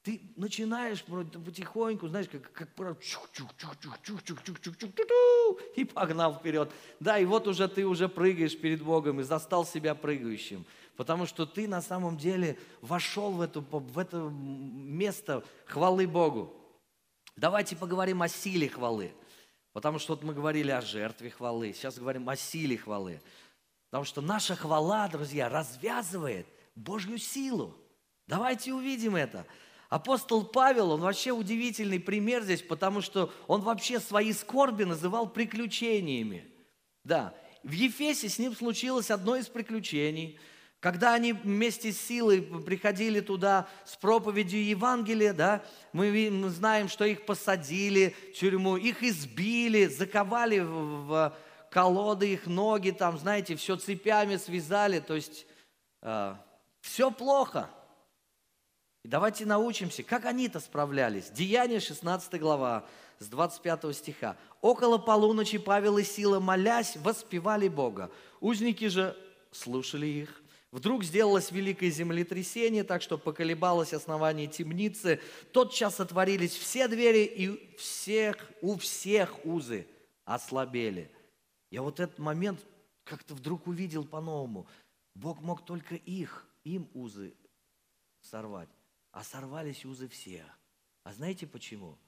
A: ты начинаешь потихоньку, знаешь, как, как и погнал вперед. Да, и вот уже ты уже прыгаешь перед Богом и застал себя прыгающим. Потому что ты на самом деле вошел в, эту, в это место хвалы Богу. Давайте поговорим о силе хвалы. Потому что вот мы говорили о жертве хвалы, сейчас говорим о силе хвалы. Потому что наша хвала, друзья, развязывает Божью силу. Давайте увидим это. Апостол Павел, он вообще удивительный пример здесь, потому что он вообще свои скорби называл приключениями. Да, в Ефесе с ним случилось одно из приключений, когда они вместе с силой приходили туда с проповедью Евангелия, да, мы знаем, что их посадили в тюрьму, их избили, заковали в колоды их ноги, там, знаете, все цепями связали, то есть э, все плохо – давайте научимся, как они-то справлялись. Деяние 16 глава, с 25 стиха. «Около полуночи Павел и Сила, молясь, воспевали Бога. Узники же слушали их. Вдруг сделалось великое землетрясение, так что поколебалось основание темницы. Тотчас отворились все двери, и всех, у всех узы ослабели. Я вот этот момент как-то вдруг увидел по-новому. Бог мог только их, им узы сорвать а сорвались узы все. А знаете почему?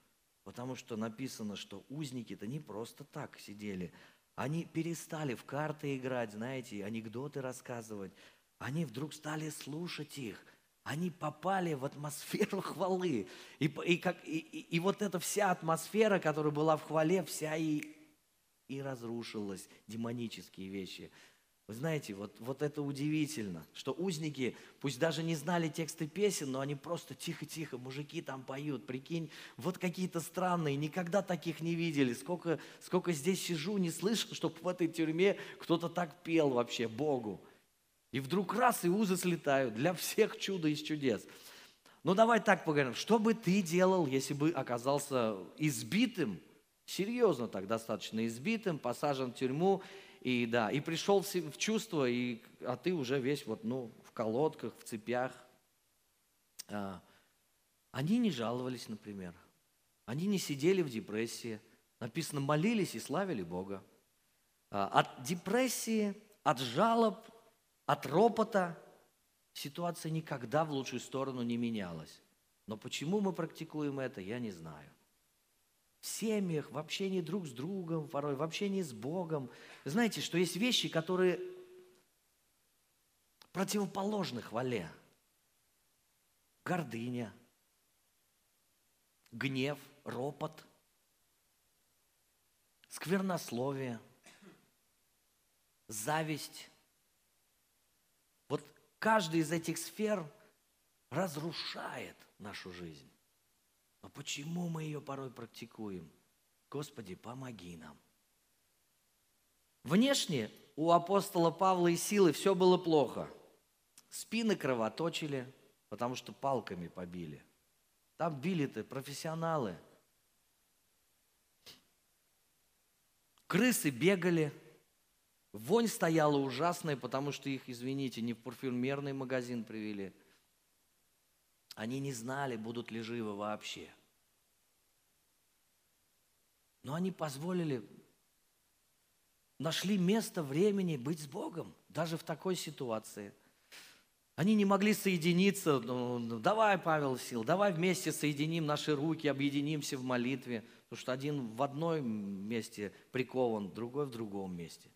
A: Потому что написано, что узники-то не просто так сидели. Они перестали в карты играть, знаете, анекдоты рассказывать. Они вдруг стали слушать их. Они попали в атмосферу хвалы. И, и, как, и, и, вот эта вся атмосфера, которая была в хвале, вся и, и разрушилась. Демонические вещи – вы знаете, вот, вот это удивительно, что узники, пусть даже не знали тексты песен, но они просто тихо-тихо, мужики там поют, прикинь, вот какие-то странные, никогда таких не видели. Сколько, сколько здесь сижу, не слышал, чтобы в этой тюрьме кто-то так пел вообще Богу. И вдруг раз, и узы слетают. Для всех чудо из чудес. Ну давай так поговорим. Что бы ты делал, если бы оказался избитым, серьезно так достаточно избитым, посажен в тюрьму, и да, и пришел в чувство, и, а ты уже весь вот, ну, в колодках, в цепях. А, они не жаловались, например. Они не сидели в депрессии. Написано, молились и славили Бога. А, от депрессии, от жалоб, от ропота ситуация никогда в лучшую сторону не менялась. Но почему мы практикуем это, я не знаю в семьях, в общении друг с другом, порой в общении с Богом. Знаете, что есть вещи, которые противоположны хвале. Гордыня, гнев, ропот, сквернословие, зависть. Вот каждый из этих сфер разрушает нашу жизнь. Но почему мы ее порой практикуем? Господи, помоги нам. Внешне у апостола Павла и Силы все было плохо. Спины кровоточили, потому что палками побили. Там били-то профессионалы. Крысы бегали. Вонь стояла ужасная, потому что их, извините, не в парфюмерный магазин привели – они не знали, будут ли живы вообще. Но они позволили, нашли место, времени быть с Богом, даже в такой ситуации. Они не могли соединиться, ну, ну, давай, Павел Сил, давай вместе соединим наши руки, объединимся в молитве, потому что один в одном месте прикован, другой в другом месте.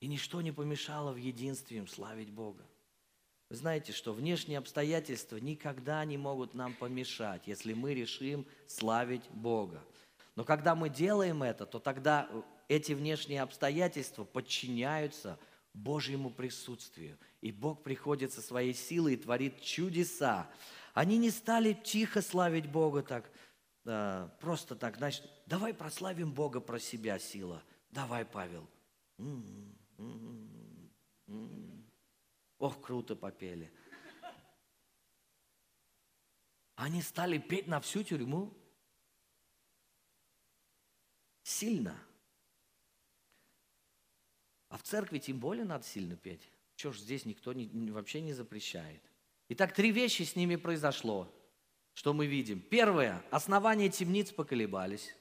A: И ничто не помешало в единстве им славить Бога. Вы знаете, что внешние обстоятельства никогда не могут нам помешать, если мы решим славить Бога. Но когда мы делаем это, то тогда эти внешние обстоятельства подчиняются Божьему присутствию. И Бог приходит со своей силой и творит чудеса. Они не стали тихо славить Бога так, да, просто так, значит, давай прославим Бога про себя, сила. Давай, Павел. Ох, круто попели. Они стали петь на всю тюрьму. Сильно. А в церкви тем более надо сильно петь. Чего ж здесь никто не, вообще не запрещает. Итак, три вещи с ними произошло, что мы видим. Первое. Основания темниц поколебались.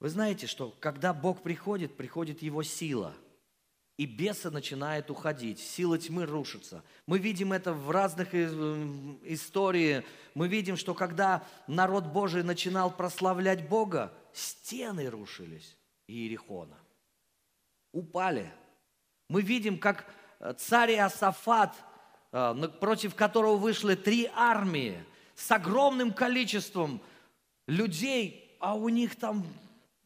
A: Вы знаете, что когда Бог приходит, приходит Его сила. И бесы начинают уходить, сила тьмы рушится. Мы видим это в разных э, историях. Мы видим, что когда народ Божий начинал прославлять Бога, стены рушились Иерихона. Упали. Мы видим, как э, царь Иосафат, э, против которого вышли три армии с огромным количеством людей, а у них там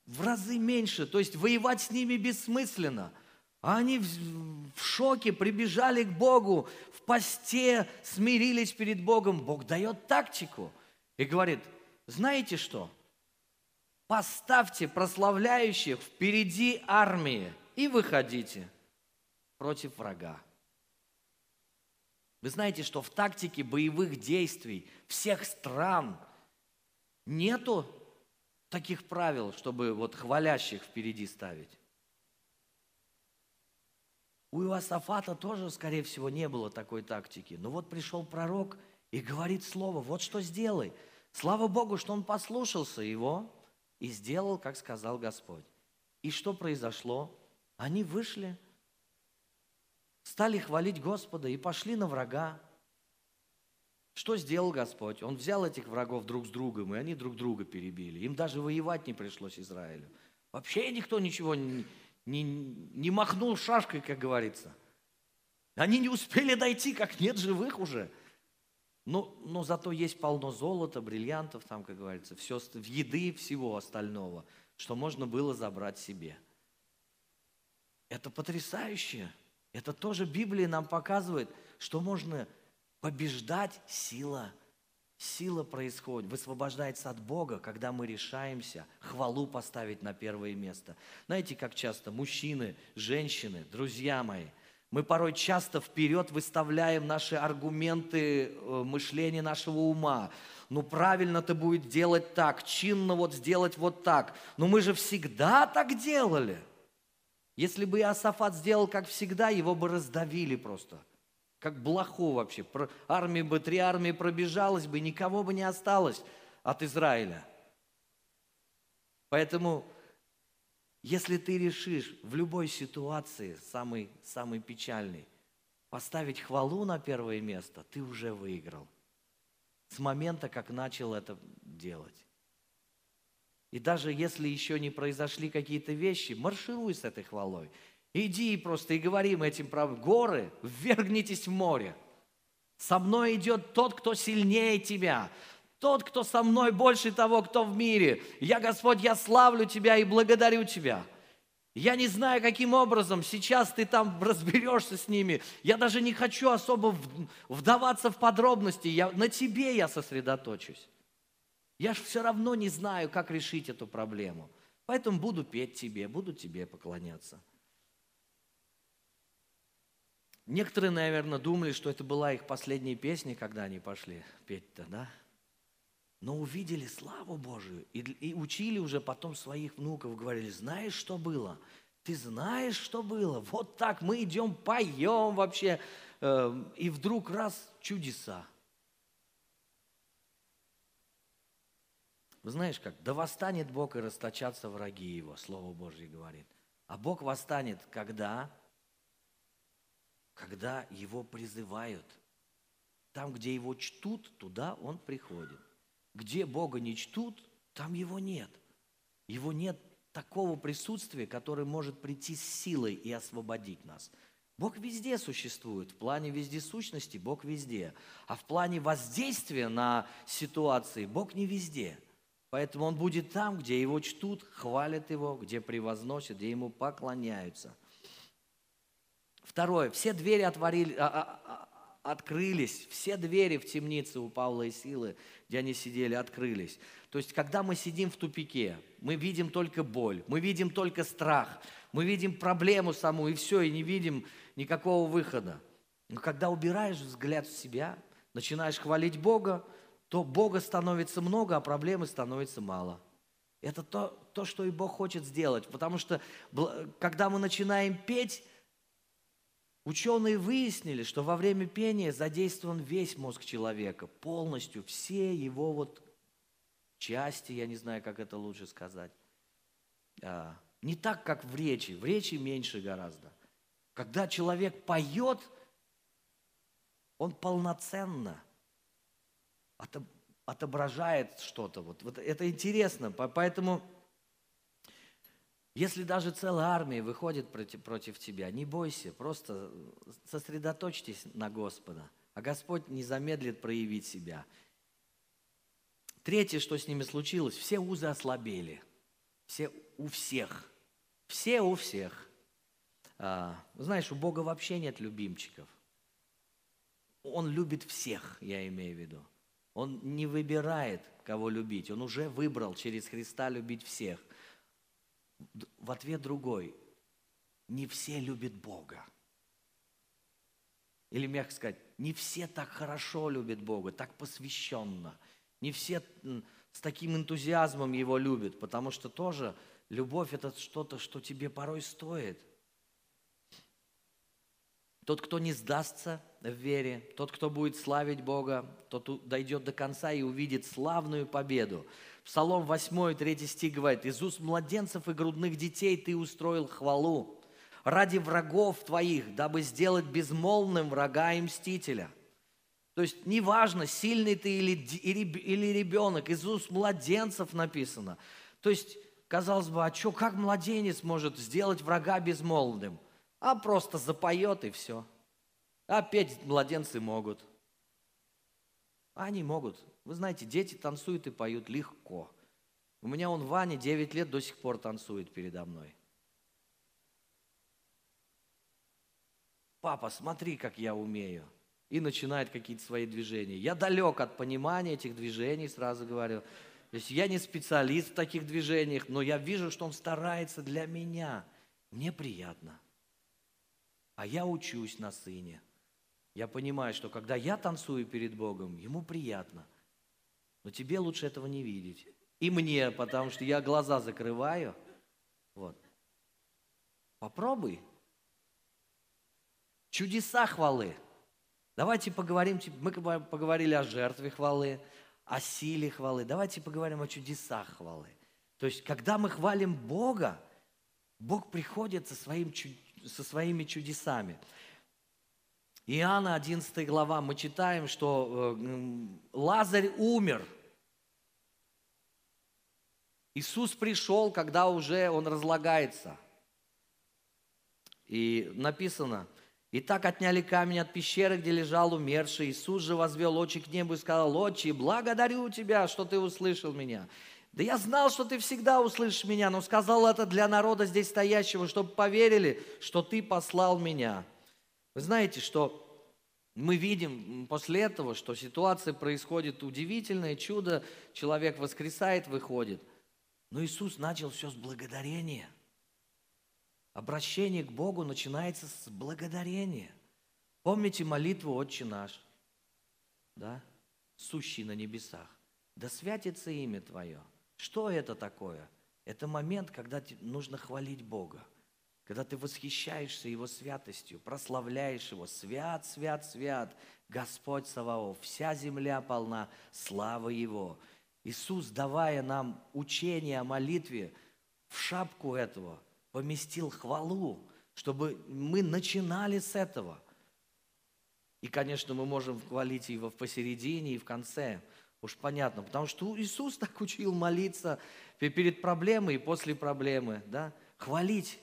A: в разы меньше, то есть воевать с ними бессмысленно. А они в шоке прибежали к Богу, в посте смирились перед Богом. Бог дает тактику и говорит, знаете что? Поставьте прославляющих впереди армии и выходите против врага. Вы знаете, что в тактике боевых действий всех стран нету таких правил, чтобы вот хвалящих впереди ставить. У Иосафата тоже, скорее всего, не было такой тактики. Но вот пришел пророк и говорит слово, вот что сделай. Слава Богу, что он послушался его и сделал, как сказал Господь. И что произошло? Они вышли, стали хвалить Господа и пошли на врага. Что сделал Господь? Он взял этих врагов друг с другом, и они друг друга перебили. Им даже воевать не пришлось Израилю. Вообще никто ничего не, не, не махнул шашкой, как говорится. Они не успели дойти, как нет живых уже. Но, но зато есть полно золота, бриллиантов, там, как говорится, все, еды и всего остального, что можно было забрать себе. Это потрясающе. Это тоже Библия нам показывает, что можно побеждать сила. Сила происходит, высвобождается от Бога, когда мы решаемся хвалу поставить на первое место. Знаете, как часто мужчины, женщины, друзья мои, мы порой часто вперед выставляем наши аргументы э, мышления нашего ума. Ну, правильно-то будет делать так, чинно вот сделать вот так. Но мы же всегда так делали – если бы Иосафат сделал, как всегда, его бы раздавили просто. Как блоху вообще. Армия бы, три армии пробежалась бы, никого бы не осталось от Израиля. Поэтому, если ты решишь в любой ситуации, самый, самый печальный, поставить хвалу на первое место, ты уже выиграл. С момента, как начал это делать. И даже если еще не произошли какие-то вещи, маршируй с этой хвалой. Иди просто и говорим этим правым. Горы, ввергнитесь в море. Со мной идет тот, кто сильнее тебя. Тот, кто со мной больше того, кто в мире. Я, Господь, я славлю Тебя и благодарю Тебя. Я не знаю, каким образом сейчас ты там разберешься с ними. Я даже не хочу особо вдаваться в подробности. Я, на тебе я сосредоточусь. Я же все равно не знаю, как решить эту проблему. Поэтому буду петь тебе, буду тебе поклоняться. Некоторые, наверное, думали, что это была их последняя песня, когда они пошли петь-то, да? Но увидели славу Божию и, и учили уже потом своих внуков, говорили, знаешь, что было? Ты знаешь, что было? Вот так мы идем, поем вообще, э, и вдруг раз чудеса. Вы знаешь как? Да восстанет Бог и расточатся враги Его, Слово Божье говорит. А Бог восстанет когда? Когда Его призывают. Там, где Его чтут, туда Он приходит. Где Бога не чтут, там Его нет. Его нет такого присутствия, которое может прийти с силой и освободить нас. Бог везде существует. В плане вездесущности Бог везде. А в плане воздействия на ситуации Бог не везде. Поэтому Он будет там, где Его чтут, хвалят Его, где превозносят, где Ему поклоняются. Второе. Все двери отворили, а, а, а, открылись, все двери в темнице у Павла и Силы, где они сидели, открылись. То есть, когда мы сидим в тупике, мы видим только боль, мы видим только страх, мы видим проблему саму, и все, и не видим никакого выхода. Но когда убираешь взгляд в себя, начинаешь хвалить Бога, то Бога становится много, а проблемы становится мало. Это то, то, что и Бог хочет сделать. Потому что, когда мы начинаем петь, ученые выяснили, что во время пения задействован весь мозг человека, полностью, все его вот части, я не знаю, как это лучше сказать. А, не так, как в речи. В речи меньше гораздо. Когда человек поет, он полноценно отображает что-то. Вот, вот это интересно. Поэтому, если даже целая армия выходит против, против тебя, не бойся, просто сосредоточьтесь на Господа. А Господь не замедлит проявить себя – Третье, что с ними случилось, все узы ослабели. Все у всех. Все у всех. А, знаешь, у Бога вообще нет любимчиков. Он любит всех, я имею в виду. Он не выбирает, кого любить. Он уже выбрал через Христа любить всех. В ответ другой. Не все любят Бога. Или, мягко сказать, не все так хорошо любят Бога, так посвященно – не все с таким энтузиазмом его любят, потому что тоже любовь – это что-то, что тебе порой стоит. Тот, кто не сдастся в вере, тот, кто будет славить Бога, тот дойдет до конца и увидит славную победу. Псалом 8, 3 стих говорит, «Из уст младенцев и грудных детей ты устроил хвалу ради врагов твоих, дабы сделать безмолвным врага и мстителя». То есть неважно, сильный ты или, или ребенок, из уст младенцев написано. То есть, казалось бы, а что, как младенец может сделать врага безмолвным? А просто запоет и все. А петь младенцы могут. Они могут. Вы знаете, дети танцуют и поют легко. У меня он Ваня 9 лет до сих пор танцует передо мной. Папа, смотри, как я умею и начинает какие-то свои движения. Я далек от понимания этих движений, сразу говорю. То есть я не специалист в таких движениях, но я вижу, что он старается для меня. Мне приятно. А я учусь на сыне. Я понимаю, что когда я танцую перед Богом, ему приятно. Но тебе лучше этого не видеть. И мне, потому что я глаза закрываю. Вот. Попробуй. Чудеса хвалы. Давайте поговорим, мы поговорили о жертве хвалы, о силе хвалы. Давайте поговорим о чудесах хвалы. То есть, когда мы хвалим Бога, Бог приходит со, своим, со своими чудесами. Иоанна 11 глава, мы читаем, что э, Лазарь умер. Иисус пришел, когда уже он разлагается. И написано – и так отняли камень от пещеры, где лежал умерший. Иисус же возвел очи к небу и сказал, «Отче, благодарю Тебя, что Ты услышал меня. Да я знал, что Ты всегда услышишь меня, но сказал это для народа здесь стоящего, чтобы поверили, что Ты послал меня». Вы знаете, что мы видим после этого, что ситуация происходит удивительное чудо, человек воскресает, выходит. Но Иисус начал все с благодарения – Обращение к Богу начинается с благодарения. Помните молитву «Отче наш», да? сущий на небесах. Да святится имя Твое. Что это такое? Это момент, когда нужно хвалить Бога. Когда ты восхищаешься Его святостью, прославляешь Его. Свят, свят, свят, Господь Саваоф. Вся земля полна славы Его. Иисус, давая нам учение о молитве, в шапку этого – поместил хвалу, чтобы мы начинали с этого. И, конечно, мы можем хвалить его в посередине и в конце. Уж понятно, потому что Иисус так учил молиться перед проблемой и после проблемы, да? Хвалить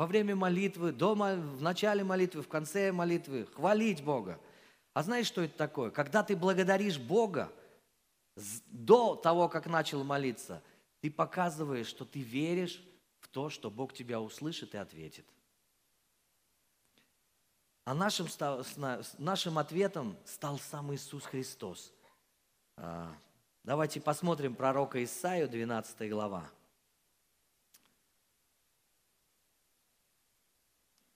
A: во время молитвы, дома, в начале молитвы, в конце молитвы, хвалить Бога. А знаешь, что это такое? Когда ты благодаришь Бога до того, как начал молиться, ты показываешь, что ты веришь в то, что Бог тебя услышит и ответит. А нашим, нашим ответом стал сам Иисус Христос. А, давайте посмотрим пророка Исаию, 12 глава.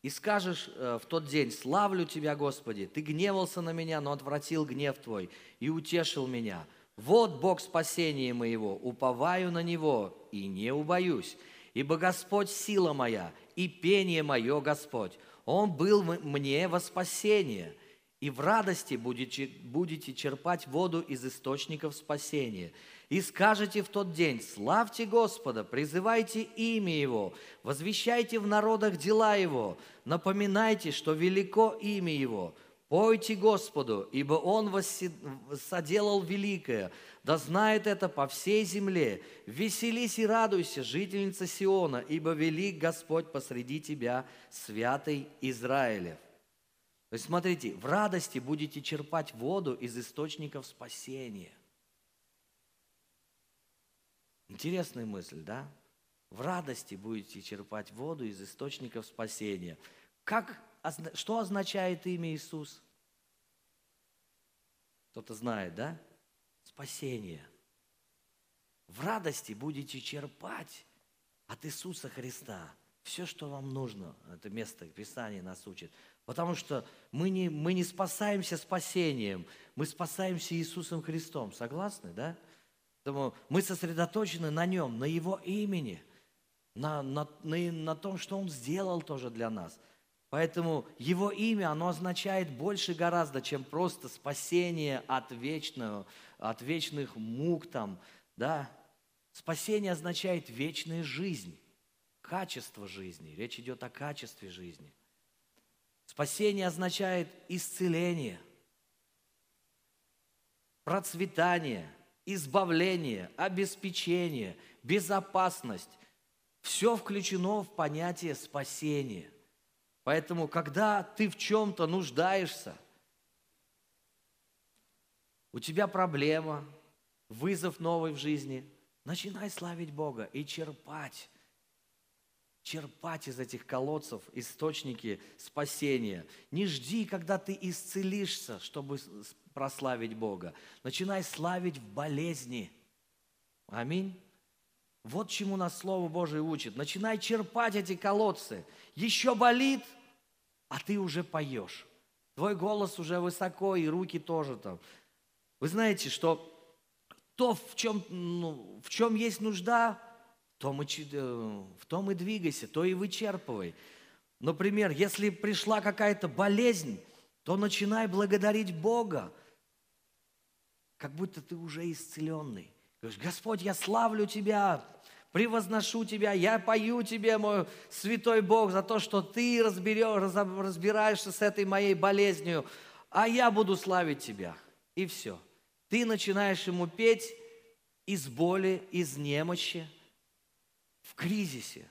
A: И скажешь э, в тот день, славлю Тебя, Господи, Ты гневался на меня, но отвратил гнев Твой и утешил меня. Вот Бог спасения моего, уповаю на Него и не убоюсь. Ибо Господь сила моя и пение мое Господь. Он был мне во спасение, и в радости будете, будете черпать воду из источников спасения. И скажете в тот день, славьте Господа, призывайте имя Его, возвещайте в народах дела Его, напоминайте, что велико имя Его, пойте Господу, ибо Он соделал великое, да знает это по всей земле. Веселись и радуйся, жительница Сиона, ибо велик Господь посреди тебя, святый Израилев. То есть смотрите, в радости будете черпать воду из источников спасения. Интересная мысль, да? В радости будете черпать воду из источников спасения. Как, что означает имя Иисус? Кто-то знает, да? Спасение. В радости будете черпать от Иисуса Христа все, что вам нужно. Это место Писания нас учит. Потому что мы не, мы не спасаемся спасением, мы спасаемся Иисусом Христом. Согласны, да? Поэтому мы сосредоточены на Нем, на Его имени, на, на, на, на том, что Он сделал тоже для нас. Поэтому Его имя, оно означает больше гораздо, чем просто спасение от вечного, от вечных мук там, да. Спасение означает вечная жизнь, качество жизни. Речь идет о качестве жизни – Спасение означает исцеление, процветание, избавление, обеспечение, безопасность. Все включено в понятие спасения. Поэтому, когда ты в чем-то нуждаешься, у тебя проблема, вызов новый в жизни, начинай славить Бога и черпать черпать из этих колодцев источники спасения. Не жди, когда ты исцелишься, чтобы прославить Бога. Начинай славить в болезни. Аминь. Вот чему нас Слово Божие учит. Начинай черпать эти колодцы. Еще болит, а ты уже поешь. Твой голос уже высоко, и руки тоже там. Вы знаете, что то, в чем, ну, в чем есть нужда, том и, э, в том и двигайся, то и вычерпывай. Например, если пришла какая-то болезнь, то начинай благодарить Бога, как будто ты уже исцеленный. Говоришь, Господь, я славлю Тебя, превозношу Тебя, я пою Тебе, мой святой Бог, за то, что Ты разберешь, разбираешься с этой моей болезнью, а я буду славить Тебя. И все. Ты начинаешь Ему петь из боли, из немощи, в кризисе,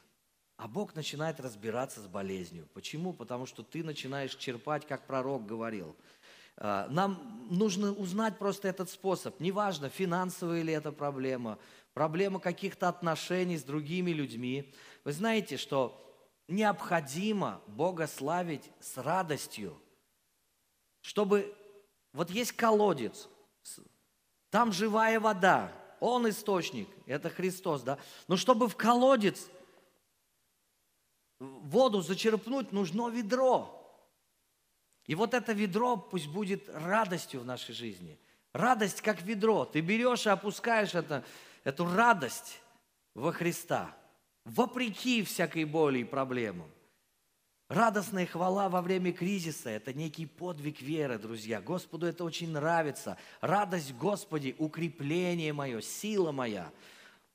A: а Бог начинает разбираться с болезнью. Почему? Потому что ты начинаешь черпать, как пророк говорил. А, нам нужно узнать просто этот способ. Неважно, финансовая ли это проблема, проблема каких-то отношений с другими людьми. Вы знаете, что необходимо Бога славить с радостью, чтобы... Вот есть колодец, там живая вода, он источник, это Христос, да. Но чтобы в колодец воду зачерпнуть, нужно ведро. И вот это ведро пусть будет радостью в нашей жизни. Радость как ведро. Ты берешь и опускаешь это, эту радость во Христа, вопреки всякой боли и проблемам. Радостная хвала во время кризиса – это некий подвиг веры, друзья. Господу это очень нравится. Радость Господи – укрепление мое, сила моя.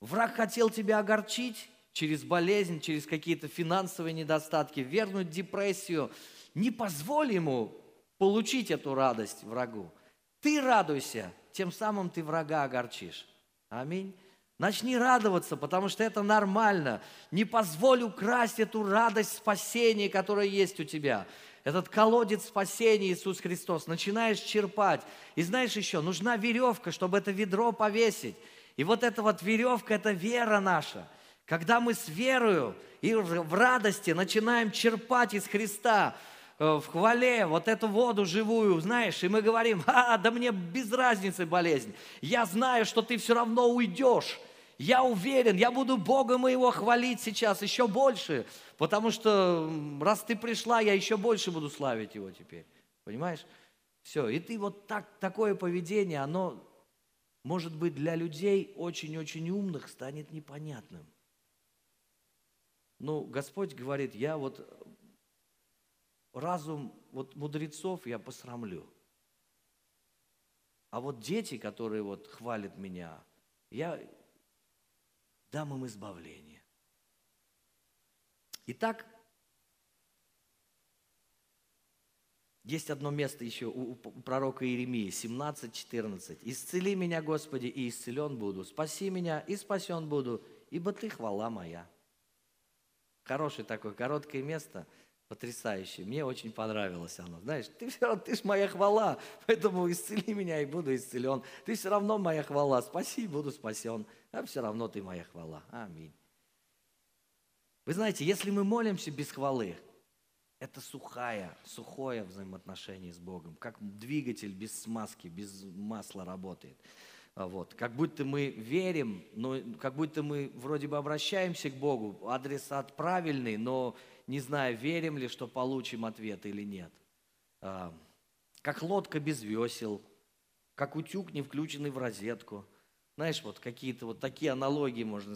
A: Враг хотел тебя огорчить через болезнь, через какие-то финансовые недостатки, вернуть депрессию. Не позволь ему получить эту радость врагу. Ты радуйся тем самым ты врага огорчишь. Аминь. Начни радоваться, потому что это нормально. Не позволь украсть эту радость спасения, которая есть у тебя. Этот колодец спасения Иисус Христос. Начинаешь черпать. И знаешь еще, нужна веревка, чтобы это ведро повесить. И вот эта вот веревка, это вера наша. Когда мы с верою и в радости начинаем черпать из Христа, в хвале вот эту воду живую, знаешь, и мы говорим, а, да мне без разницы болезнь. Я знаю, что ты все равно уйдешь. Я уверен, я буду Бога моего хвалить сейчас еще больше, потому что раз ты пришла, я еще больше буду славить Его теперь. Понимаешь? Все, и ты вот так, такое поведение, оно, может быть, для людей очень-очень умных станет непонятным. Ну, Господь говорит, я вот разум вот мудрецов я посрамлю. А вот дети, которые вот хвалят меня, я дам им избавление. Итак, есть одно место еще у пророка Иеремии, 17-14. «Исцели меня, Господи, и исцелен буду, спаси меня, и спасен буду, ибо Ты хвала моя». Хорошее такое короткое место, потрясающее. Мне очень понравилось оно. Знаешь, ты все равно, ты ж моя хвала, поэтому исцели меня и буду исцелен. Ты все равно моя хвала, спаси, буду спасен а все равно ты моя хвала. Аминь. Вы знаете, если мы молимся без хвалы, это сухая, сухое взаимоотношение с Богом, как двигатель без смазки, без масла работает. Вот. Как будто мы верим, но как будто мы вроде бы обращаемся к Богу, адресат правильный, но не знаю, верим ли, что получим ответ или нет. А, как лодка без весел, как утюг, не включенный в розетку – знаешь, вот какие-то вот такие аналогии можно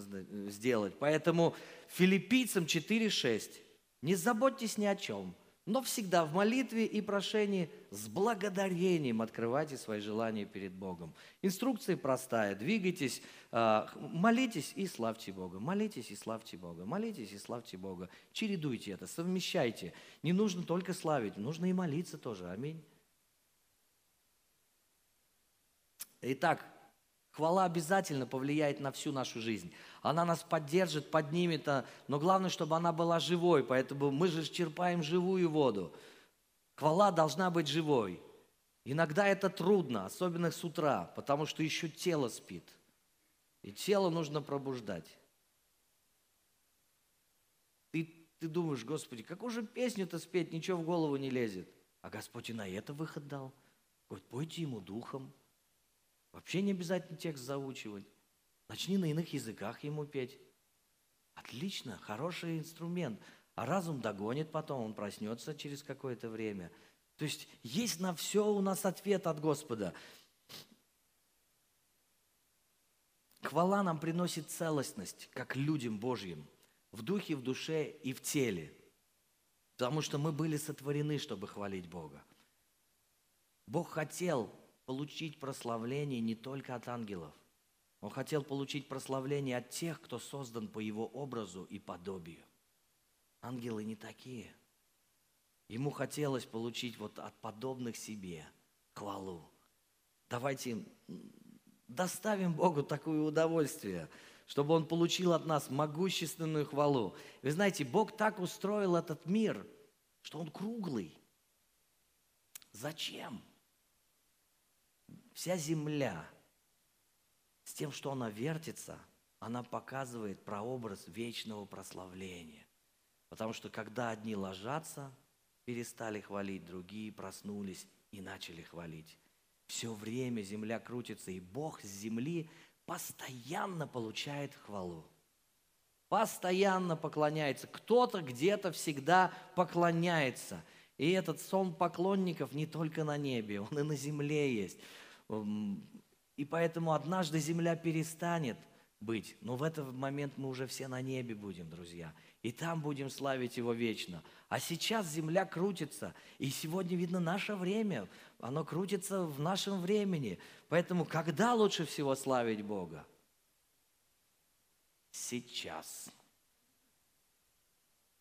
A: сделать. Поэтому филиппийцам 4.6. Не заботьтесь ни о чем, но всегда в молитве и прошении с благодарением открывайте свои желания перед Богом. Инструкция простая. Двигайтесь, а, молитесь и славьте Бога. Молитесь и славьте Бога. Молитесь и славьте Бога. Чередуйте это, совмещайте. Не нужно только славить, нужно и молиться тоже. Аминь. Итак, Хвала обязательно повлияет на всю нашу жизнь. Она нас поддержит, поднимет, а, но главное, чтобы она была живой, поэтому мы же черпаем живую воду. Хвала должна быть живой. Иногда это трудно, особенно с утра, потому что еще тело спит. И тело нужно пробуждать. Ты, ты думаешь, Господи, какую же песню-то спеть, ничего в голову не лезет. А Господь и на это выход дал. Говорит, пойте ему духом. Вообще не обязательно текст заучивать. Начни на иных языках ему петь. Отлично, хороший инструмент. А разум догонит потом, он проснется через какое-то время. То есть есть на все у нас ответ от Господа. Хвала нам приносит целостность, как людям Божьим, в духе, в душе и в теле. Потому что мы были сотворены, чтобы хвалить Бога. Бог хотел получить прославление не только от ангелов. Он хотел получить прославление от тех, кто создан по его образу и подобию. Ангелы не такие. Ему хотелось получить вот от подобных себе хвалу. Давайте доставим Богу такое удовольствие, чтобы Он получил от нас могущественную хвалу. Вы знаете, Бог так устроил этот мир, что Он круглый. Зачем? Вся земля с тем, что она вертится, она показывает прообраз вечного прославления. Потому что когда одни ложатся, перестали хвалить, другие проснулись и начали хвалить. Все время земля крутится, и Бог с земли постоянно получает хвалу. Постоянно поклоняется. Кто-то где-то всегда поклоняется. И этот сон поклонников не только на небе, он и на земле есть. И поэтому однажды земля перестанет быть. Но в этот момент мы уже все на небе будем, друзья. И там будем славить Его вечно. А сейчас земля крутится. И сегодня, видно, наше время. Оно крутится в нашем времени. Поэтому когда лучше всего славить Бога? Сейчас.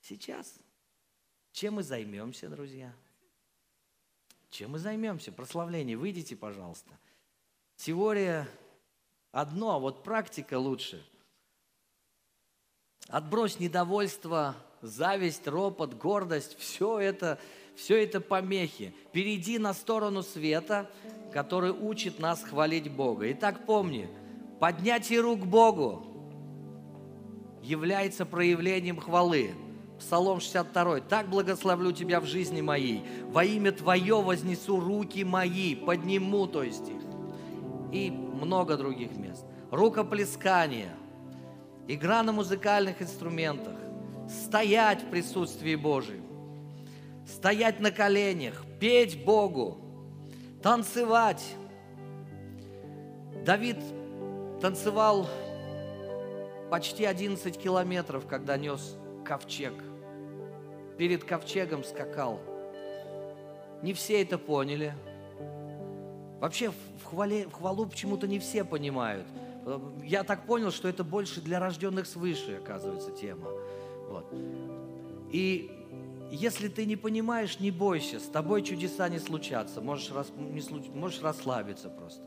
A: Сейчас. Чем мы займемся, друзья? Чем мы займемся? Прославление. Выйдите, пожалуйста. Теория одно, а вот практика лучше. Отбрось недовольство, зависть, ропот, гордость, все это, все это помехи. Перейди на сторону света, который учит нас хвалить Бога. Итак, помни, поднятие рук Богу является проявлением хвалы. Псалом 62. «Так благословлю тебя в жизни моей, во имя Твое вознесу руки мои, подниму, то есть их». И много других мест. Рукоплескание, игра на музыкальных инструментах, стоять в присутствии Божьем, стоять на коленях, петь Богу, танцевать. Давид танцевал почти 11 километров, когда нес ковчег. Перед ковчегом скакал. Не все это поняли. Вообще в, хвале, в хвалу почему-то не все понимают. Я так понял, что это больше для рожденных свыше, оказывается, тема. Вот. И если ты не понимаешь, не бойся, с тобой чудеса не случатся, можешь, рас, не случ, можешь расслабиться просто.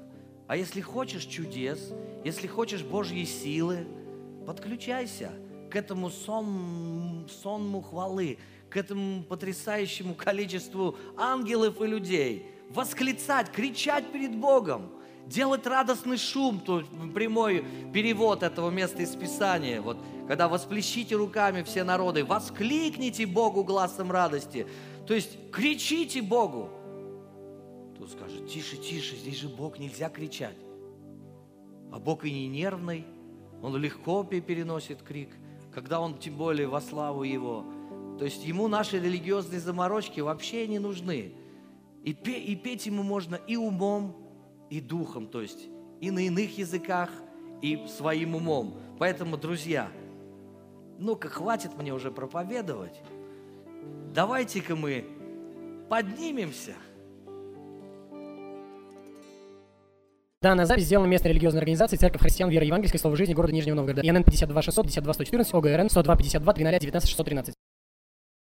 A: А если хочешь чудес, если хочешь Божьей силы, подключайся к этому сон, сонму хвалы, к этому потрясающему количеству ангелов и людей. Восклицать, кричать перед Богом, делать радостный шум, то прямой перевод этого места из Писания. Вот, когда восплещите руками все народы, воскликните Богу глазом радости. То есть кричите Богу. Тут скажет, тише, тише, здесь же Бог, нельзя кричать. А Бог и не нервный, Он легко переносит крик, когда Он тем более во славу Его. То есть Ему наши религиозные заморочки вообще не нужны. И, пе, и петь Ему можно и умом, и духом, то есть и на иных языках, и своим умом. Поэтому, друзья, ну-ка, хватит мне уже проповедовать. Давайте-ка мы поднимемся.
B: Данная запись сделана местной религиозной организацией Церковь Христиан Веры Евангельской Слова Жизни города Нижнего Новгорода. ИНН 52 600 52 114 ОГРН 102 52 300 19 613.